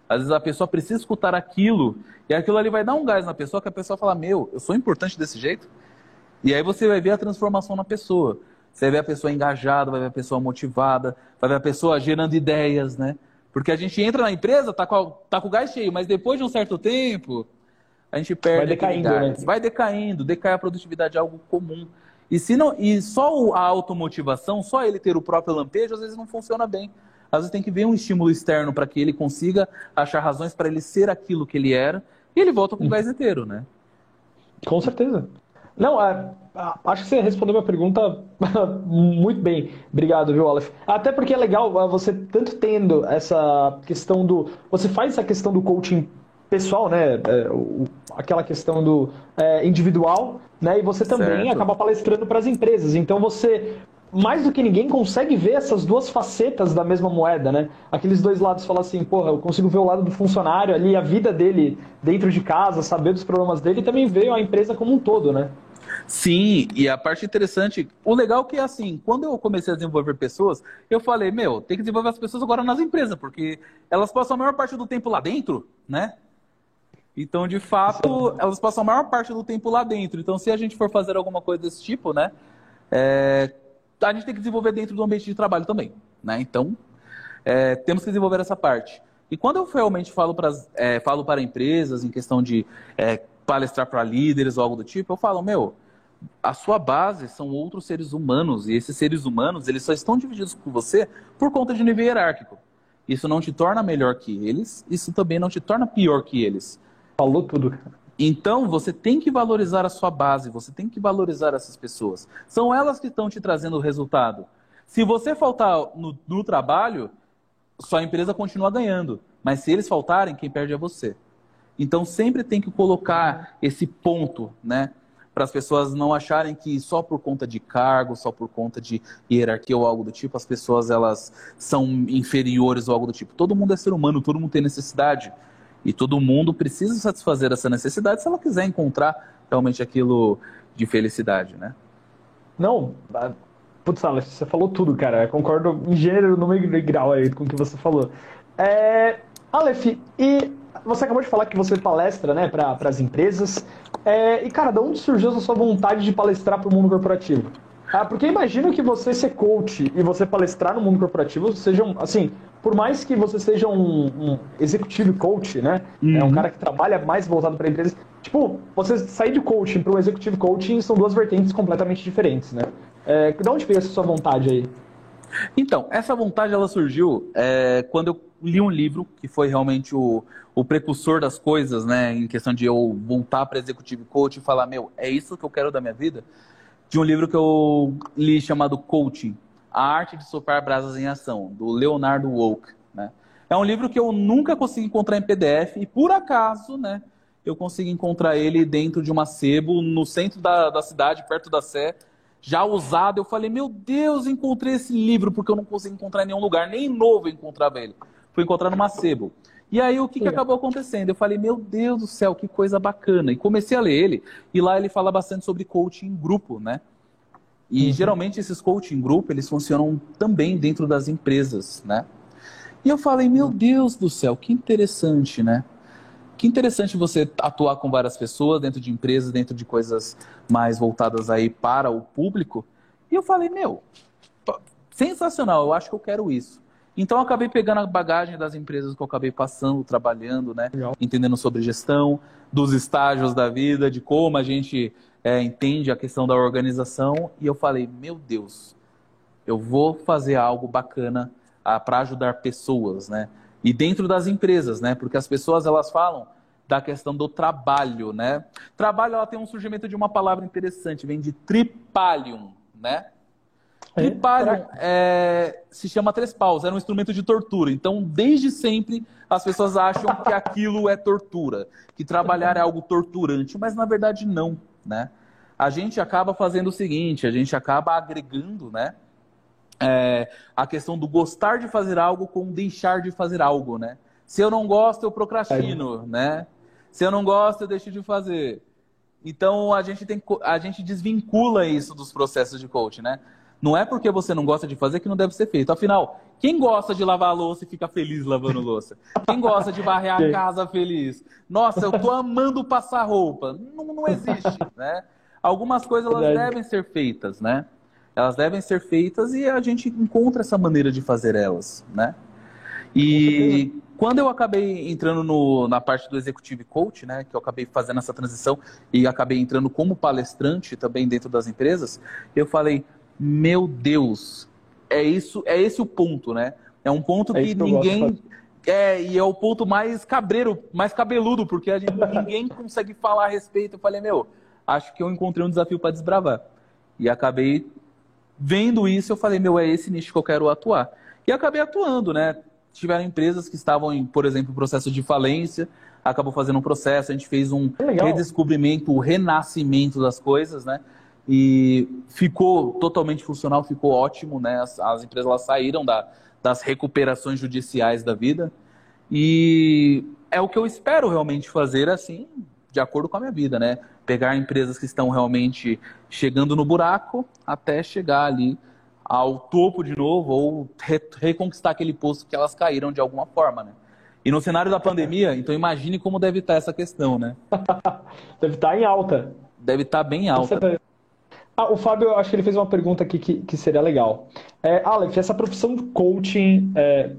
Às vezes a pessoa precisa escutar aquilo, e aquilo ali vai dar um gás na pessoa, que a pessoa fala, meu, eu sou importante desse jeito. E aí você vai ver a transformação na pessoa. Você vai ver a pessoa engajada, vai ver a pessoa motivada, vai ver a pessoa gerando ideias, né? Porque a gente entra na empresa, tá com, a, tá com o gás cheio, mas depois de um certo tempo, a gente perde. Vai decaindo, né? Vai decaindo, decai a produtividade, é algo comum. E, se não, e só a automotivação, só ele ter o próprio lampejo, às vezes não funciona bem. Às vezes tem que ver um estímulo externo para que ele consiga achar razões para ele ser aquilo que ele era, e ele volta com o gás inteiro, né? Com certeza. Não, é, acho que você respondeu minha pergunta muito bem. Obrigado, viu, Olaf? Até porque é legal é, você tanto tendo essa questão do. Você faz essa questão do coaching pessoal, né? É, aquela questão do é, individual, né? E você também certo. acaba palestrando para as empresas. Então você mais do que ninguém consegue ver essas duas facetas da mesma moeda, né? Aqueles dois lados falam assim, porra, eu consigo ver o lado do funcionário ali, a vida dele dentro de casa, saber dos problemas dele e também ver a empresa como um todo, né? Sim, e a parte interessante, o legal é que assim, quando eu comecei a desenvolver pessoas, eu falei, meu, tem que desenvolver as pessoas agora nas empresas, porque elas passam a maior parte do tempo lá dentro, né? Então, de fato, elas passam a maior parte do tempo lá dentro. Então, se a gente for fazer alguma coisa desse tipo, né, é, a gente tem que desenvolver dentro do ambiente de trabalho também, né? Então, é, temos que desenvolver essa parte. E quando eu realmente falo para, é, falo para empresas em questão de é, palestrar para líderes ou algo do tipo, eu falo, meu, a sua base são outros seres humanos, e esses seres humanos, eles só estão divididos com você por conta de nível hierárquico. Isso não te torna melhor que eles, isso também não te torna pior que eles. Falou tudo. Então, você tem que valorizar a sua base, você tem que valorizar essas pessoas. São elas que estão te trazendo o resultado. Se você faltar no, no trabalho, sua empresa continua ganhando. Mas se eles faltarem, quem perde é você. Então, sempre tem que colocar esse ponto, né? para as pessoas não acharem que só por conta de cargo, só por conta de hierarquia ou algo do tipo, as pessoas elas são inferiores ou algo do tipo. Todo mundo é ser humano, todo mundo tem necessidade. E todo mundo precisa satisfazer essa necessidade se ela quiser encontrar realmente aquilo de felicidade, né? Não, putz, Alex, você falou tudo, cara. Eu concordo em gênero, número e grau aí com o que você falou. É, Aleph, e você acabou de falar que você palestra né, para as empresas. É, e, cara, de onde surgiu essa sua vontade de palestrar para o mundo corporativo? Ah, porque imagino que você ser coach e você palestrar no mundo corporativo sejam, assim, por mais que você seja um, um executivo coach, né? Uhum. É um cara que trabalha mais voltado para empresas. Tipo, você sair de coaching para um executivo coaching são duas vertentes completamente diferentes, né? É, de onde veio essa sua vontade aí? Então, essa vontade ela surgiu é, quando eu li um livro que foi realmente o, o precursor das coisas, né? Em questão de eu voltar para executivo coach e falar, meu, é isso que eu quero da minha vida. De um livro que eu li chamado Coaching, A Arte de Soprar Brasas em Ação, do Leonardo Wolk, né? É um livro que eu nunca consegui encontrar em PDF e por acaso, né? Eu consegui encontrar ele dentro de uma sebo no centro da, da cidade, perto da Sé, já usado. Eu falei, meu Deus, encontrei esse livro porque eu não consegui encontrar em nenhum lugar, nem novo eu encontrava ele fui encontrar numa sebo. E aí o que, que, acabou acontecendo? Eu falei, meu Deus do céu, que coisa bacana. E comecei a ler ele, e lá ele fala bastante sobre coaching em grupo, né? E uhum. geralmente esses coaching em grupo, eles funcionam também dentro das empresas, né? E eu falei, meu Deus do céu, que interessante, né? Que interessante você atuar com várias pessoas dentro de empresas, dentro de coisas mais voltadas aí para o público. E eu falei, meu, sensacional, eu acho que eu quero isso. Então eu acabei pegando a bagagem das empresas que eu acabei passando, trabalhando, né? Legal. Entendendo sobre gestão, dos estágios da vida, de como a gente é, entende a questão da organização. E eu falei, meu Deus, eu vou fazer algo bacana ah, para ajudar pessoas, né? E dentro das empresas, né? Porque as pessoas elas falam da questão do trabalho, né? Trabalho ela tem um surgimento de uma palavra interessante, vem de tripalium, né? Tripalium é, se chama três paus, era um instrumento de tortura. Então, desde sempre, as pessoas acham que aquilo é tortura, que trabalhar é algo torturante, mas na verdade não, né? A gente acaba fazendo o seguinte, a gente acaba agregando, né? É, a questão do gostar de fazer algo com deixar de fazer algo, né? Se eu não gosto, eu procrastino, é. né? Se eu não gosto, eu deixo de fazer. Então a gente tem a gente desvincula isso dos processos de coaching, né? Não é porque você não gosta de fazer que não deve ser feito. Afinal, quem gosta de lavar a louça e fica feliz lavando louça? Quem gosta de varrer a casa feliz? Nossa, eu tô amando passar roupa. Não, não existe, né? Algumas coisas elas devem ser feitas, né? Elas devem ser feitas e a gente encontra essa maneira de fazer elas, né? E quando eu acabei entrando no, na parte do executive coach, né, que eu acabei fazendo essa transição e acabei entrando como palestrante também dentro das empresas, eu falei, meu Deus, é isso, é esse o ponto, né? É um ponto é que, que ninguém é e é o ponto mais cabreiro, mais cabeludo, porque a gente, ninguém consegue falar a respeito. Eu falei, meu, acho que eu encontrei um desafio para desbravar. E acabei vendo isso, eu falei, meu, é esse nicho que eu quero atuar. E acabei atuando, né? Tiveram empresas que estavam em, por exemplo, processo de falência, acabou fazendo um processo, a gente fez um redescobrimento, o um renascimento das coisas, né? e ficou totalmente funcional, ficou ótimo, né? As, as empresas lá saíram da, das recuperações judiciais da vida e é o que eu espero realmente fazer assim de acordo com a minha vida, né? Pegar empresas que estão realmente chegando no buraco até chegar ali ao topo de novo ou re reconquistar aquele posto que elas caíram de alguma forma, né? E no cenário da pandemia, então imagine como deve estar essa questão, né? deve estar em alta. Deve estar bem alta. Ah, o Fábio, acho que ele fez uma pergunta aqui que, que seria legal. É, Aleph, essa profissão de coaching é,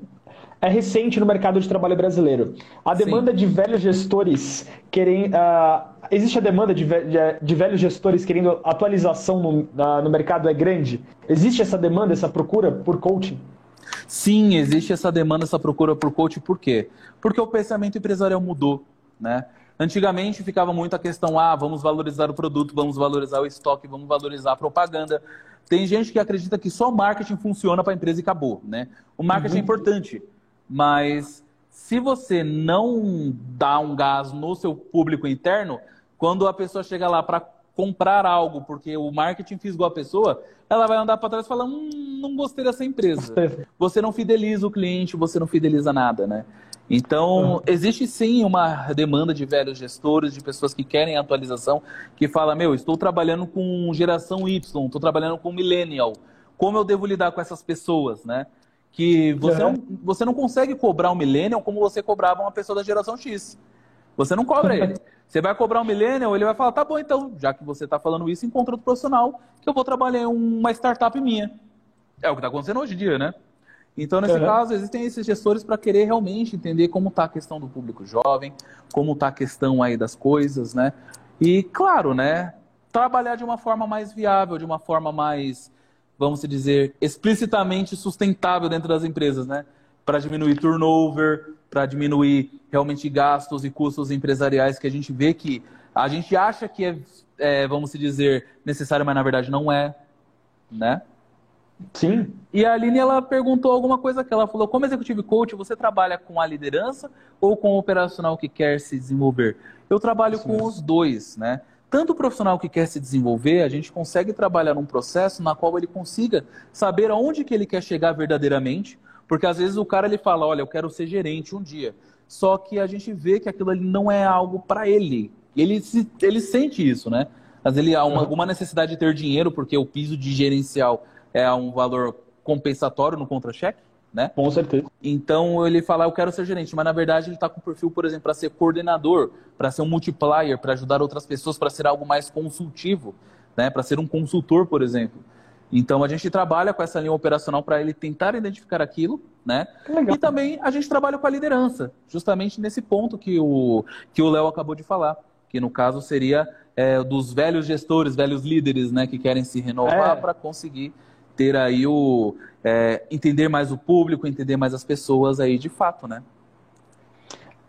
é recente no mercado de trabalho brasileiro. A demanda Sim. de velhos gestores querem. Uh, existe a demanda de, de, velhos gestores querendo atualização no, uh, no mercado é grande? Existe essa demanda, essa procura por coaching? Sim, existe essa demanda, essa procura por coaching. Por quê? Porque o pensamento empresarial mudou, né? Antigamente ficava muito a questão, ah, vamos valorizar o produto, vamos valorizar o estoque, vamos valorizar a propaganda. Tem gente que acredita que só marketing funciona para a empresa e acabou, né? O marketing é uhum. é importante, mas se você não dá um gás no seu público interno, quando a pessoa chega lá para comprar algo, porque o marketing fisgou a pessoa, ela vai andar para trás e falar, hum, não gostei dessa empresa. Você não fideliza o cliente, você não fideliza nada, né? Então, existe sim uma demanda de velhos gestores, de pessoas que querem atualização, que fala, meu, estou trabalhando com geração Y, estou trabalhando com millennial. Como eu devo lidar com essas pessoas, né? Que você, uhum. não, você não consegue cobrar um millennial como você cobrava uma pessoa da geração X. Você não cobra ele. Você vai cobrar um millennial, ele vai falar, tá bom, então, já que você está falando isso, encontra outro profissional que eu vou trabalhar em uma startup minha. É o que está acontecendo hoje em dia, né? Então, nesse uhum. caso, existem esses gestores para querer realmente entender como está a questão do público jovem, como está a questão aí das coisas, né? E, claro, né? Trabalhar de uma forma mais viável, de uma forma mais, vamos dizer, explicitamente sustentável dentro das empresas, né? Para diminuir turnover, para diminuir realmente gastos e custos empresariais que a gente vê que a gente acha que é, é vamos dizer, necessário, mas na verdade não é, né? Sim. E a Aline, ela perguntou alguma coisa que ela falou, como executive coach, você trabalha com a liderança ou com o operacional que quer se desenvolver? Eu trabalho Isso com os dois, né? Tanto o profissional que quer se desenvolver, a gente consegue trabalhar num processo na qual ele consiga saber aonde que ele quer chegar verdadeiramente, porque às vezes o cara ele fala, olha, eu quero ser gerente um dia. Só que a gente vê que aquilo ali não é algo para ele. Ele, se, ele sente isso, né? Mas ele há uma, alguma necessidade de ter dinheiro, porque o piso de gerencial é um valor compensatório no contra-cheque, né? Com certeza. Então ele fala, eu quero ser gerente, mas na verdade ele está com perfil, por exemplo, para ser coordenador, para ser um multiplier, para ajudar outras pessoas, para ser algo mais consultivo, né? Para ser um consultor, por exemplo. Então a gente trabalha com essa linha operacional para ele tentar identificar aquilo, né? E também a gente trabalha com a liderança, justamente nesse ponto que o que o Léo acabou de falar, que no caso seria é, dos velhos gestores, velhos líderes, né, que querem se renovar é. para conseguir ter aí o é, entender mais o público, entender mais as pessoas aí de fato, né?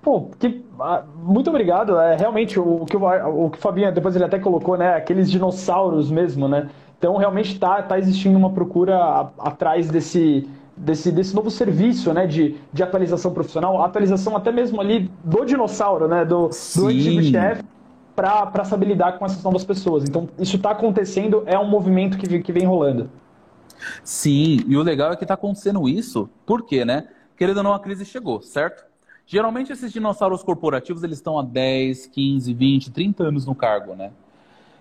Pô, que, ah, muito obrigado. É realmente o que o, o que o Fabinho depois ele até colocou, né? Aqueles dinossauros mesmo, né? Então realmente está tá existindo uma procura a, atrás desse, desse, desse novo serviço, né? De, de atualização profissional, atualização até mesmo ali do dinossauro, né? Do, do antigo chefe para saber lidar com essas novas pessoas. Então isso está acontecendo, é um movimento que, que vem rolando. Sim, e o legal é que está acontecendo isso, por quê, né? Querendo ou não, a crise chegou, certo? Geralmente esses dinossauros corporativos eles estão há 10, 15, 20, 30 anos no cargo, né?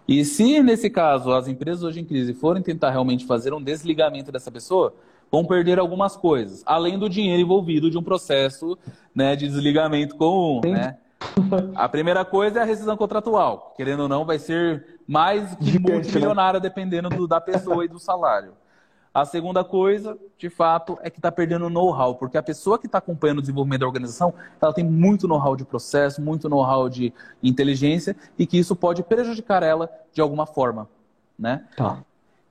E se nesse caso as empresas hoje em crise forem tentar realmente fazer um desligamento dessa pessoa, vão perder algumas coisas, além do dinheiro envolvido de um processo né, de desligamento comum, né? A primeira coisa é a rescisão contratual. Querendo ou não, vai ser mais que né? multimilionária dependendo do, da pessoa e do salário. A segunda coisa, de fato, é que está perdendo know-how, porque a pessoa que está acompanhando o desenvolvimento da organização, ela tem muito know-how de processo, muito know-how de inteligência, e que isso pode prejudicar ela de alguma forma, né? Tá.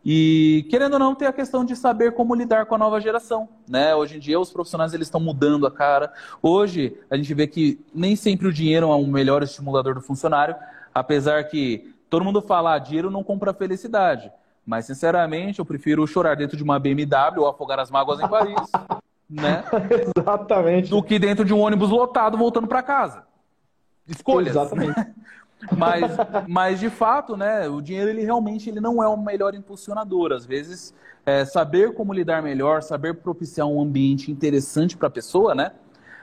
E querendo ou não, tem a questão de saber como lidar com a nova geração, né? Hoje em dia os profissionais eles estão mudando a cara. Hoje a gente vê que nem sempre o dinheiro é um melhor estimulador do funcionário, apesar que todo mundo fala, ah, dinheiro não compra felicidade. Mas, sinceramente, eu prefiro chorar dentro de uma BMW ou afogar as mágoas em Paris, né? Exatamente. Do que dentro de um ônibus lotado voltando para casa. Escolhas. Exatamente. mas, mas, de fato, né, o dinheiro ele realmente ele não é o melhor impulsionador. Às vezes, é, saber como lidar melhor, saber propiciar um ambiente interessante para a pessoa, né,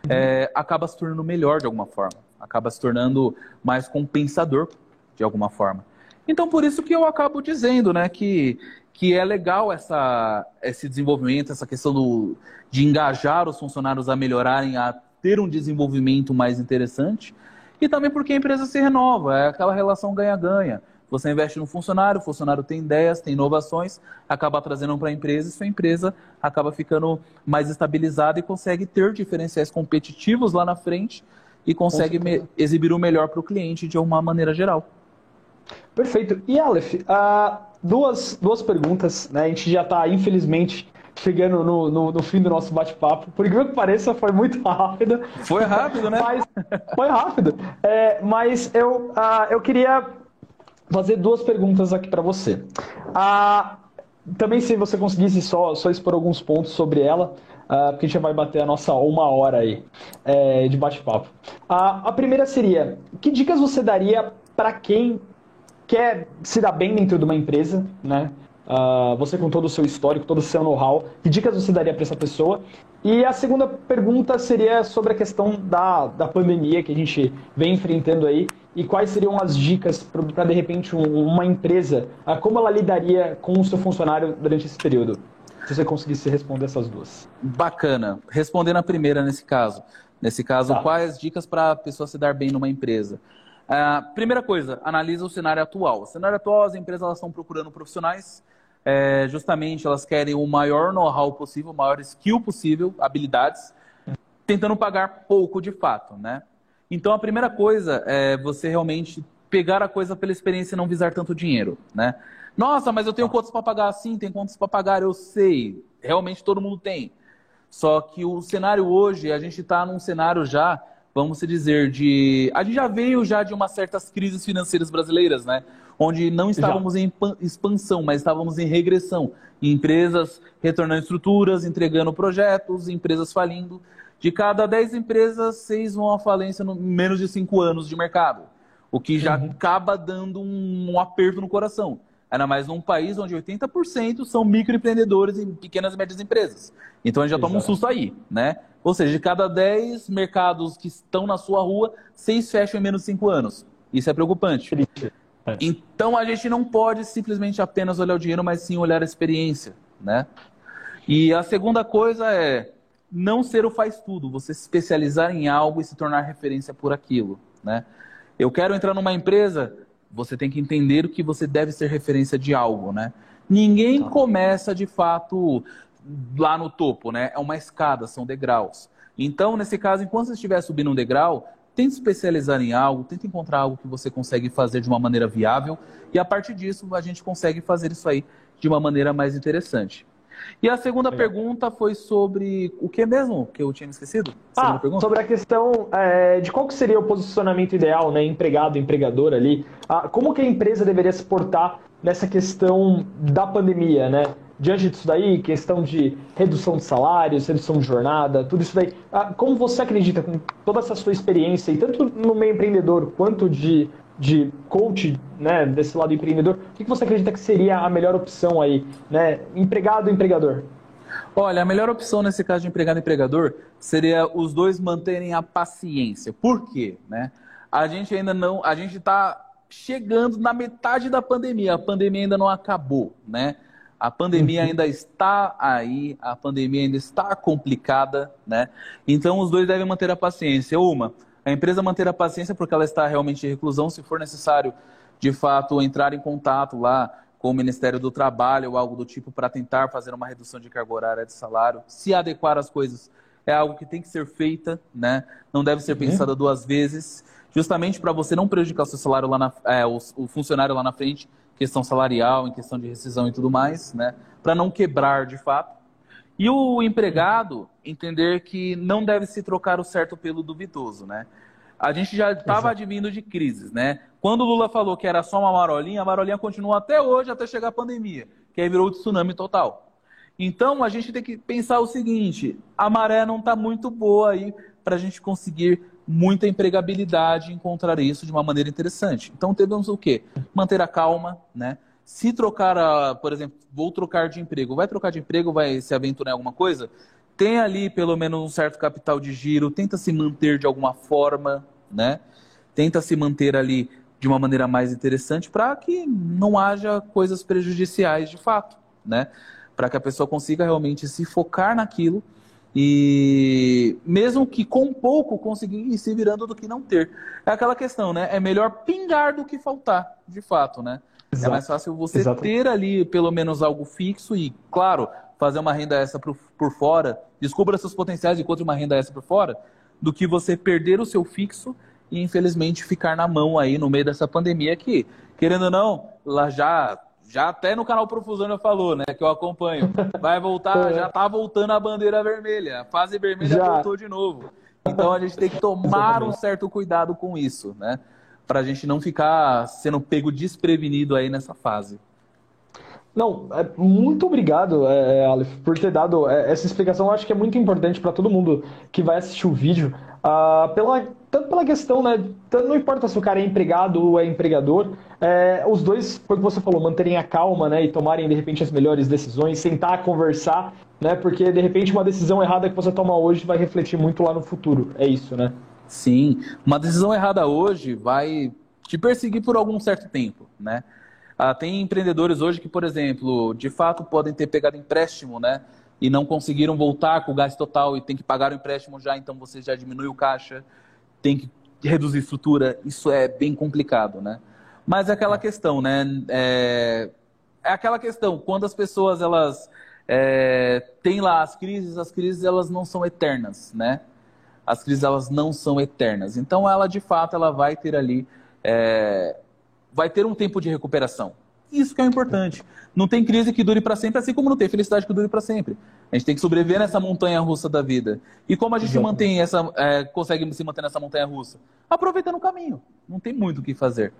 é, acaba se tornando melhor de alguma forma. acaba se tornando mais compensador de alguma forma. Então, por isso que eu acabo dizendo, né, que, que é legal essa, esse desenvolvimento, essa questão do, de engajar os funcionários a melhorarem, a ter um desenvolvimento mais interessante, e também porque a empresa se renova, é aquela relação ganha-ganha. Você investe no funcionário, o funcionário tem ideias, tem inovações, acaba trazendo para a empresa e sua empresa acaba ficando mais estabilizada e consegue ter diferenciais competitivos lá na frente e consegue exibir o melhor para o cliente de uma maneira geral. Perfeito. E Aleph, uh, duas, duas perguntas, né? A gente já está, infelizmente, chegando no, no, no, fim do nosso bate-papo. Por incrível que pareça, foi muito rápido. Foi rápido, né? Mas, foi rápido. É, mas eu, uh, eu queria fazer duas perguntas aqui para você. Uh, também, se você conseguisse só, só expor alguns pontos sobre ela, uh, porque a gente já vai bater a nossa uma hora aí é, de bate-papo. a primeira seria: que dicas você daria para quem quer se dar bem dentro de uma empresa, né? Uh, você com todo o seu histórico, todo o seu know-how, que dicas você daria para essa pessoa? E a segunda pergunta seria sobre a questão da, da pandemia que a gente vem enfrentando aí e quais seriam as dicas para, de repente, um, uma empresa, uh, como ela lidaria com o seu funcionário durante esse período? Se você conseguisse responder essas duas. Bacana. Respondendo a primeira nesse caso. Nesse caso, tá. quais dicas para a pessoa se dar bem numa empresa? Uh, primeira coisa, analisa o cenário atual. O cenário atual, as empresas elas estão procurando profissionais, é, justamente elas querem o maior know-how possível, o maior skill possível, habilidades, tentando pagar pouco de fato, né? Então a primeira coisa é você realmente pegar a coisa pela experiência e não visar tanto dinheiro, né? Nossa, mas eu tenho contas para pagar sim, tem contas para pagar, eu sei. Realmente todo mundo tem. Só que o cenário hoje, a gente está num cenário já vamos dizer, de. A gente já veio já de umas certas crises financeiras brasileiras, né? Onde não estávamos já. em expansão, mas estávamos em regressão. Empresas retornando estruturas, entregando projetos, empresas falindo. De cada 10 empresas, seis vão à falência em menos de cinco anos de mercado. O que já uhum. acaba dando um, um aperto no coração. Ainda mais num país onde 80% são microempreendedores e pequenas e médias empresas. Então a gente já toma um susto aí, né? Ou seja, de cada 10 mercados que estão na sua rua, 6 fecham em menos de 5 anos. Isso é preocupante. É. Então a gente não pode simplesmente apenas olhar o dinheiro, mas sim olhar a experiência, né? E a segunda coisa é não ser o faz tudo, você se especializar em algo e se tornar referência por aquilo, né? Eu quero entrar numa empresa, você tem que entender que você deve ser referência de algo, né? Ninguém começa de fato lá no topo, né? É uma escada, são degraus. Então, nesse caso, enquanto você estiver subindo um degrau, tente especializar em algo, tente encontrar algo que você consegue fazer de uma maneira viável e a partir disso a gente consegue fazer isso aí de uma maneira mais interessante. E a segunda Legal. pergunta foi sobre o que mesmo que eu tinha esquecido? Ah, sobre a questão é, de qual que seria o posicionamento ideal, né, empregado, empregador ali. Ah, como que a empresa deveria se portar nessa questão da pandemia, né? Diante disso daí, questão de redução de salários, redução de jornada, tudo isso daí. Ah, como você acredita, com toda essa sua experiência, e tanto no meio empreendedor quanto de de coach, né, desse lado empreendedor, o que você acredita que seria a melhor opção aí, né, empregado ou empregador? Olha, a melhor opção nesse caso de empregado e empregador seria os dois manterem a paciência. Por quê? Né? A gente ainda não, a gente está chegando na metade da pandemia, a pandemia ainda não acabou, né? A pandemia uhum. ainda está aí, a pandemia ainda está complicada, né? Então os dois devem manter a paciência. Uma, a empresa manter a paciência porque ela está realmente em reclusão, se for necessário, de fato, entrar em contato lá com o Ministério do Trabalho ou algo do tipo para tentar fazer uma redução de carga horária de salário, se adequar às coisas é algo que tem que ser feita, né? Não deve ser uhum. pensada duas vezes, justamente para você não prejudicar o seu salário lá na, é, o, o, funcionário lá na frente, questão salarial, em questão de rescisão e tudo mais, né? Para não quebrar de fato. E o empregado entender que não deve se trocar o certo pelo duvidoso, né? A gente já estava advindo de crises, né? Quando o Lula falou que era só uma marolinha, a marolinha continua até hoje, até chegar a pandemia, que aí virou o tsunami total. Então a gente tem que pensar o seguinte: a maré não está muito boa aí para a gente conseguir muita empregabilidade encontrar isso de uma maneira interessante. Então temos o quê? Manter a calma, né? Se trocar, a, por exemplo, vou trocar de emprego, vai trocar de emprego, vai se aventurar em alguma coisa? Tem ali pelo menos um certo capital de giro, tenta se manter de alguma forma, né? Tenta se manter ali de uma maneira mais interessante para que não haja coisas prejudiciais de fato, né? Para que a pessoa consiga realmente se focar naquilo e mesmo que com pouco conseguir ir se virando do que não ter. É aquela questão, né? É melhor pingar do que faltar, de fato, né? Exato. É mais fácil você Exato. ter ali pelo menos algo fixo e, claro, fazer uma renda extra por, por fora, descubra seus potenciais e encontre uma renda extra por fora, do que você perder o seu fixo e, infelizmente, ficar na mão aí no meio dessa pandemia que, querendo ou não, lá já já até no canal Profusão falou, né? Que eu acompanho. Vai voltar, é. já tá voltando a bandeira vermelha. A fase vermelha já. voltou de novo. Então a gente tem que tomar um certo cuidado com isso, né? Pra gente não ficar sendo pego desprevenido aí nessa fase. Não, é, muito obrigado, é, é Aleph, por ter dado é, essa explicação. Eu acho que é muito importante para todo mundo que vai assistir o vídeo, uh, pela, tanto pela questão, né? Não importa se o cara é empregado ou é empregador, é, os dois, foi o que você falou, manterem a calma, né? E tomarem de repente as melhores decisões, sentar, conversar, né? Porque de repente uma decisão errada que você toma hoje vai refletir muito lá no futuro. É isso, né? Sim, uma decisão errada hoje vai te perseguir por algum certo tempo, né? Ah, tem empreendedores hoje que, por exemplo, de fato podem ter pegado empréstimo, né? E não conseguiram voltar com o gás total e tem que pagar o empréstimo já, então você já diminui o caixa, tem que reduzir estrutura. Isso é bem complicado, né? Mas é aquela questão, né? É, é aquela questão, quando as pessoas elas é, têm lá as crises, as crises elas não são eternas, né? As crises elas não são eternas. Então ela de fato ela vai ter ali é, vai ter um tempo de recuperação. Isso que é importante. Não tem crise que dure para sempre, assim como não tem felicidade que dure para sempre. A gente tem que sobreviver nessa montanha russa da vida. E como a gente mantém essa, é, consegue se manter nessa montanha russa? Aproveitando o caminho. Não tem muito o que fazer.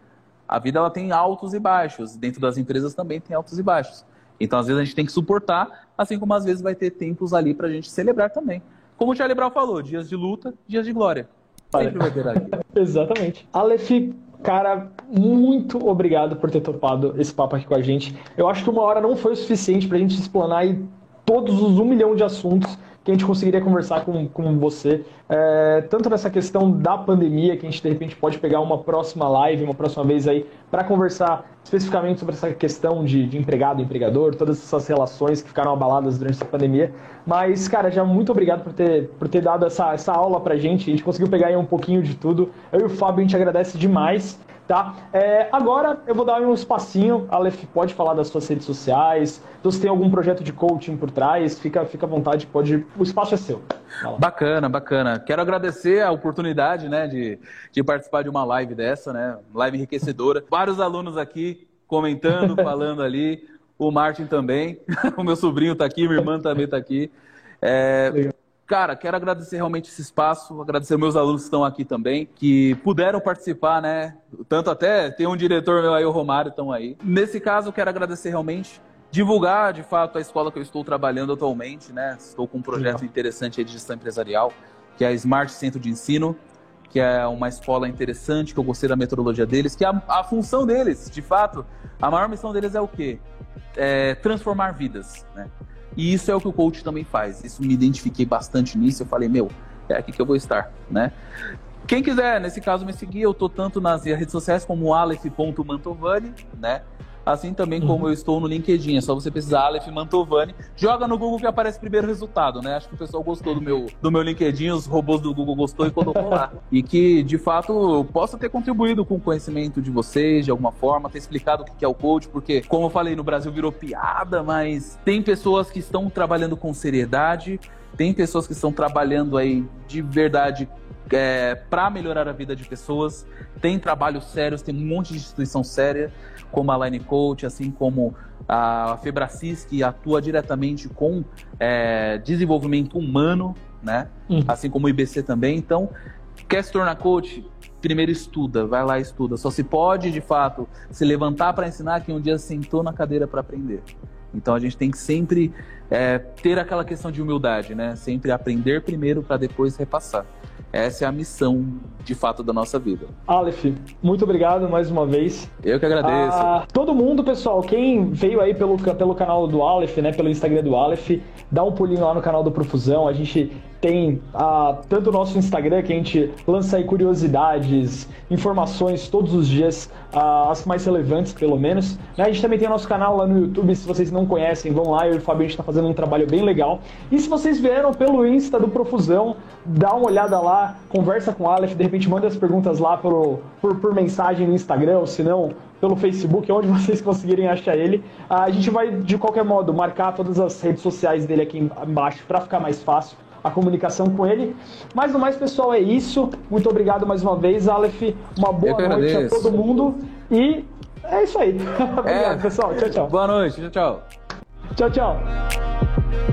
A vida ela tem altos e baixos. Dentro das empresas também tem altos e baixos. Então, às vezes, a gente tem que suportar, assim como às vezes vai ter tempos ali para a gente celebrar também. Como o Charlie Brown falou, dias de luta, dias de glória. Sempre vai ter aqui. Exatamente. Aleph, Cara, muito obrigado por ter topado esse papo aqui com a gente. Eu acho que uma hora não foi o suficiente para a gente explanar aí todos os um milhão de assuntos que a gente conseguiria conversar com, com você, é, tanto nessa questão da pandemia, que a gente de repente pode pegar uma próxima live, uma próxima vez aí, para conversar especificamente sobre essa questão de, de empregado, empregador, todas essas relações que ficaram abaladas durante essa pandemia. Mas, cara, já muito obrigado por ter, por ter dado essa, essa aula pra gente, a gente conseguiu pegar aí um pouquinho de tudo. Eu e o Fábio, a gente agradece demais. Tá? É, agora eu vou dar um espacinho. Aleph, pode falar das suas redes sociais. Se você tem algum projeto de coaching por trás, fica, fica à vontade, pode. O espaço é seu. Bacana, bacana. Quero agradecer a oportunidade né, de, de participar de uma live dessa, né? Live enriquecedora. Vários alunos aqui comentando, falando ali. O Martin também. o meu sobrinho está aqui, minha irmã também está aqui. É, Cara, quero agradecer realmente esse espaço, agradecer meus alunos que estão aqui também, que puderam participar, né? Tanto até tem um diretor meu aí, o Romário, estão aí. Nesse caso, quero agradecer realmente divulgar de fato a escola que eu estou trabalhando atualmente, né? Estou com um projeto interessante de gestão empresarial, que é a Smart Centro de Ensino, que é uma escola interessante, que eu gostei da metodologia deles, que a, a função deles, de fato, a maior missão deles é o quê? É transformar vidas, né? E isso é o que o coach também faz. Isso me identifiquei bastante nisso. Eu falei, meu, é aqui que eu vou estar, né? Quem quiser, nesse caso, me seguir, eu tô tanto nas redes sociais como aleph.mantovani, né? Assim também como uhum. eu estou no LinkedIn. É só você pesquisar Aleph Mantovani. Joga no Google que aparece o primeiro resultado, né? Acho que o pessoal gostou do meu, do meu LinkedIn, os robôs do Google gostou e colocou lá. E que, de fato, eu possa ter contribuído com o conhecimento de vocês, de alguma forma, ter explicado o que é o coach, porque, como eu falei, no Brasil virou piada, mas tem pessoas que estão trabalhando com seriedade, tem pessoas que estão trabalhando aí de verdade é, para melhorar a vida de pessoas. Tem trabalhos sérios, tem um monte de instituição séria, como a Line Coach, assim como a Febracis, que atua diretamente com é, desenvolvimento humano, né? Uhum. Assim como o IBC também. Então, quer se tornar coach? Primeiro estuda, vai lá e estuda. Só se pode, de fato, se levantar para ensinar quem um dia sentou na cadeira para aprender. Então a gente tem que sempre é, ter aquela questão de humildade, né? Sempre aprender primeiro para depois repassar. Essa é a missão, de fato, da nossa vida. Aleph, muito obrigado mais uma vez. Eu que agradeço. Ah, todo mundo, pessoal, quem veio aí pelo, pelo canal do Aleph, né, pelo Instagram do Aleph, dá um pulinho lá no canal do Profusão. A gente tem uh, tanto o nosso Instagram, que a gente lança aí curiosidades, informações todos os dias, uh, as mais relevantes pelo menos. Né? A gente também tem o nosso canal lá no YouTube, se vocês não conhecem, vão lá, eu e o gente está fazendo um trabalho bem legal. E se vocês vieram pelo Insta do Profusão, dá uma olhada lá, conversa com o Aleph, de repente manda as perguntas lá por, por, por mensagem no Instagram, ou se não, pelo Facebook, onde vocês conseguirem achar ele. A gente vai, de qualquer modo, marcar todas as redes sociais dele aqui embaixo para ficar mais fácil a comunicação com ele. Mas no mais, pessoal, é isso. Muito obrigado mais uma vez, Aleph. Uma boa noite a todo mundo. E é isso aí. obrigado, é. pessoal. Tchau, tchau. Boa noite. Tchau, tchau. Tchau, tchau.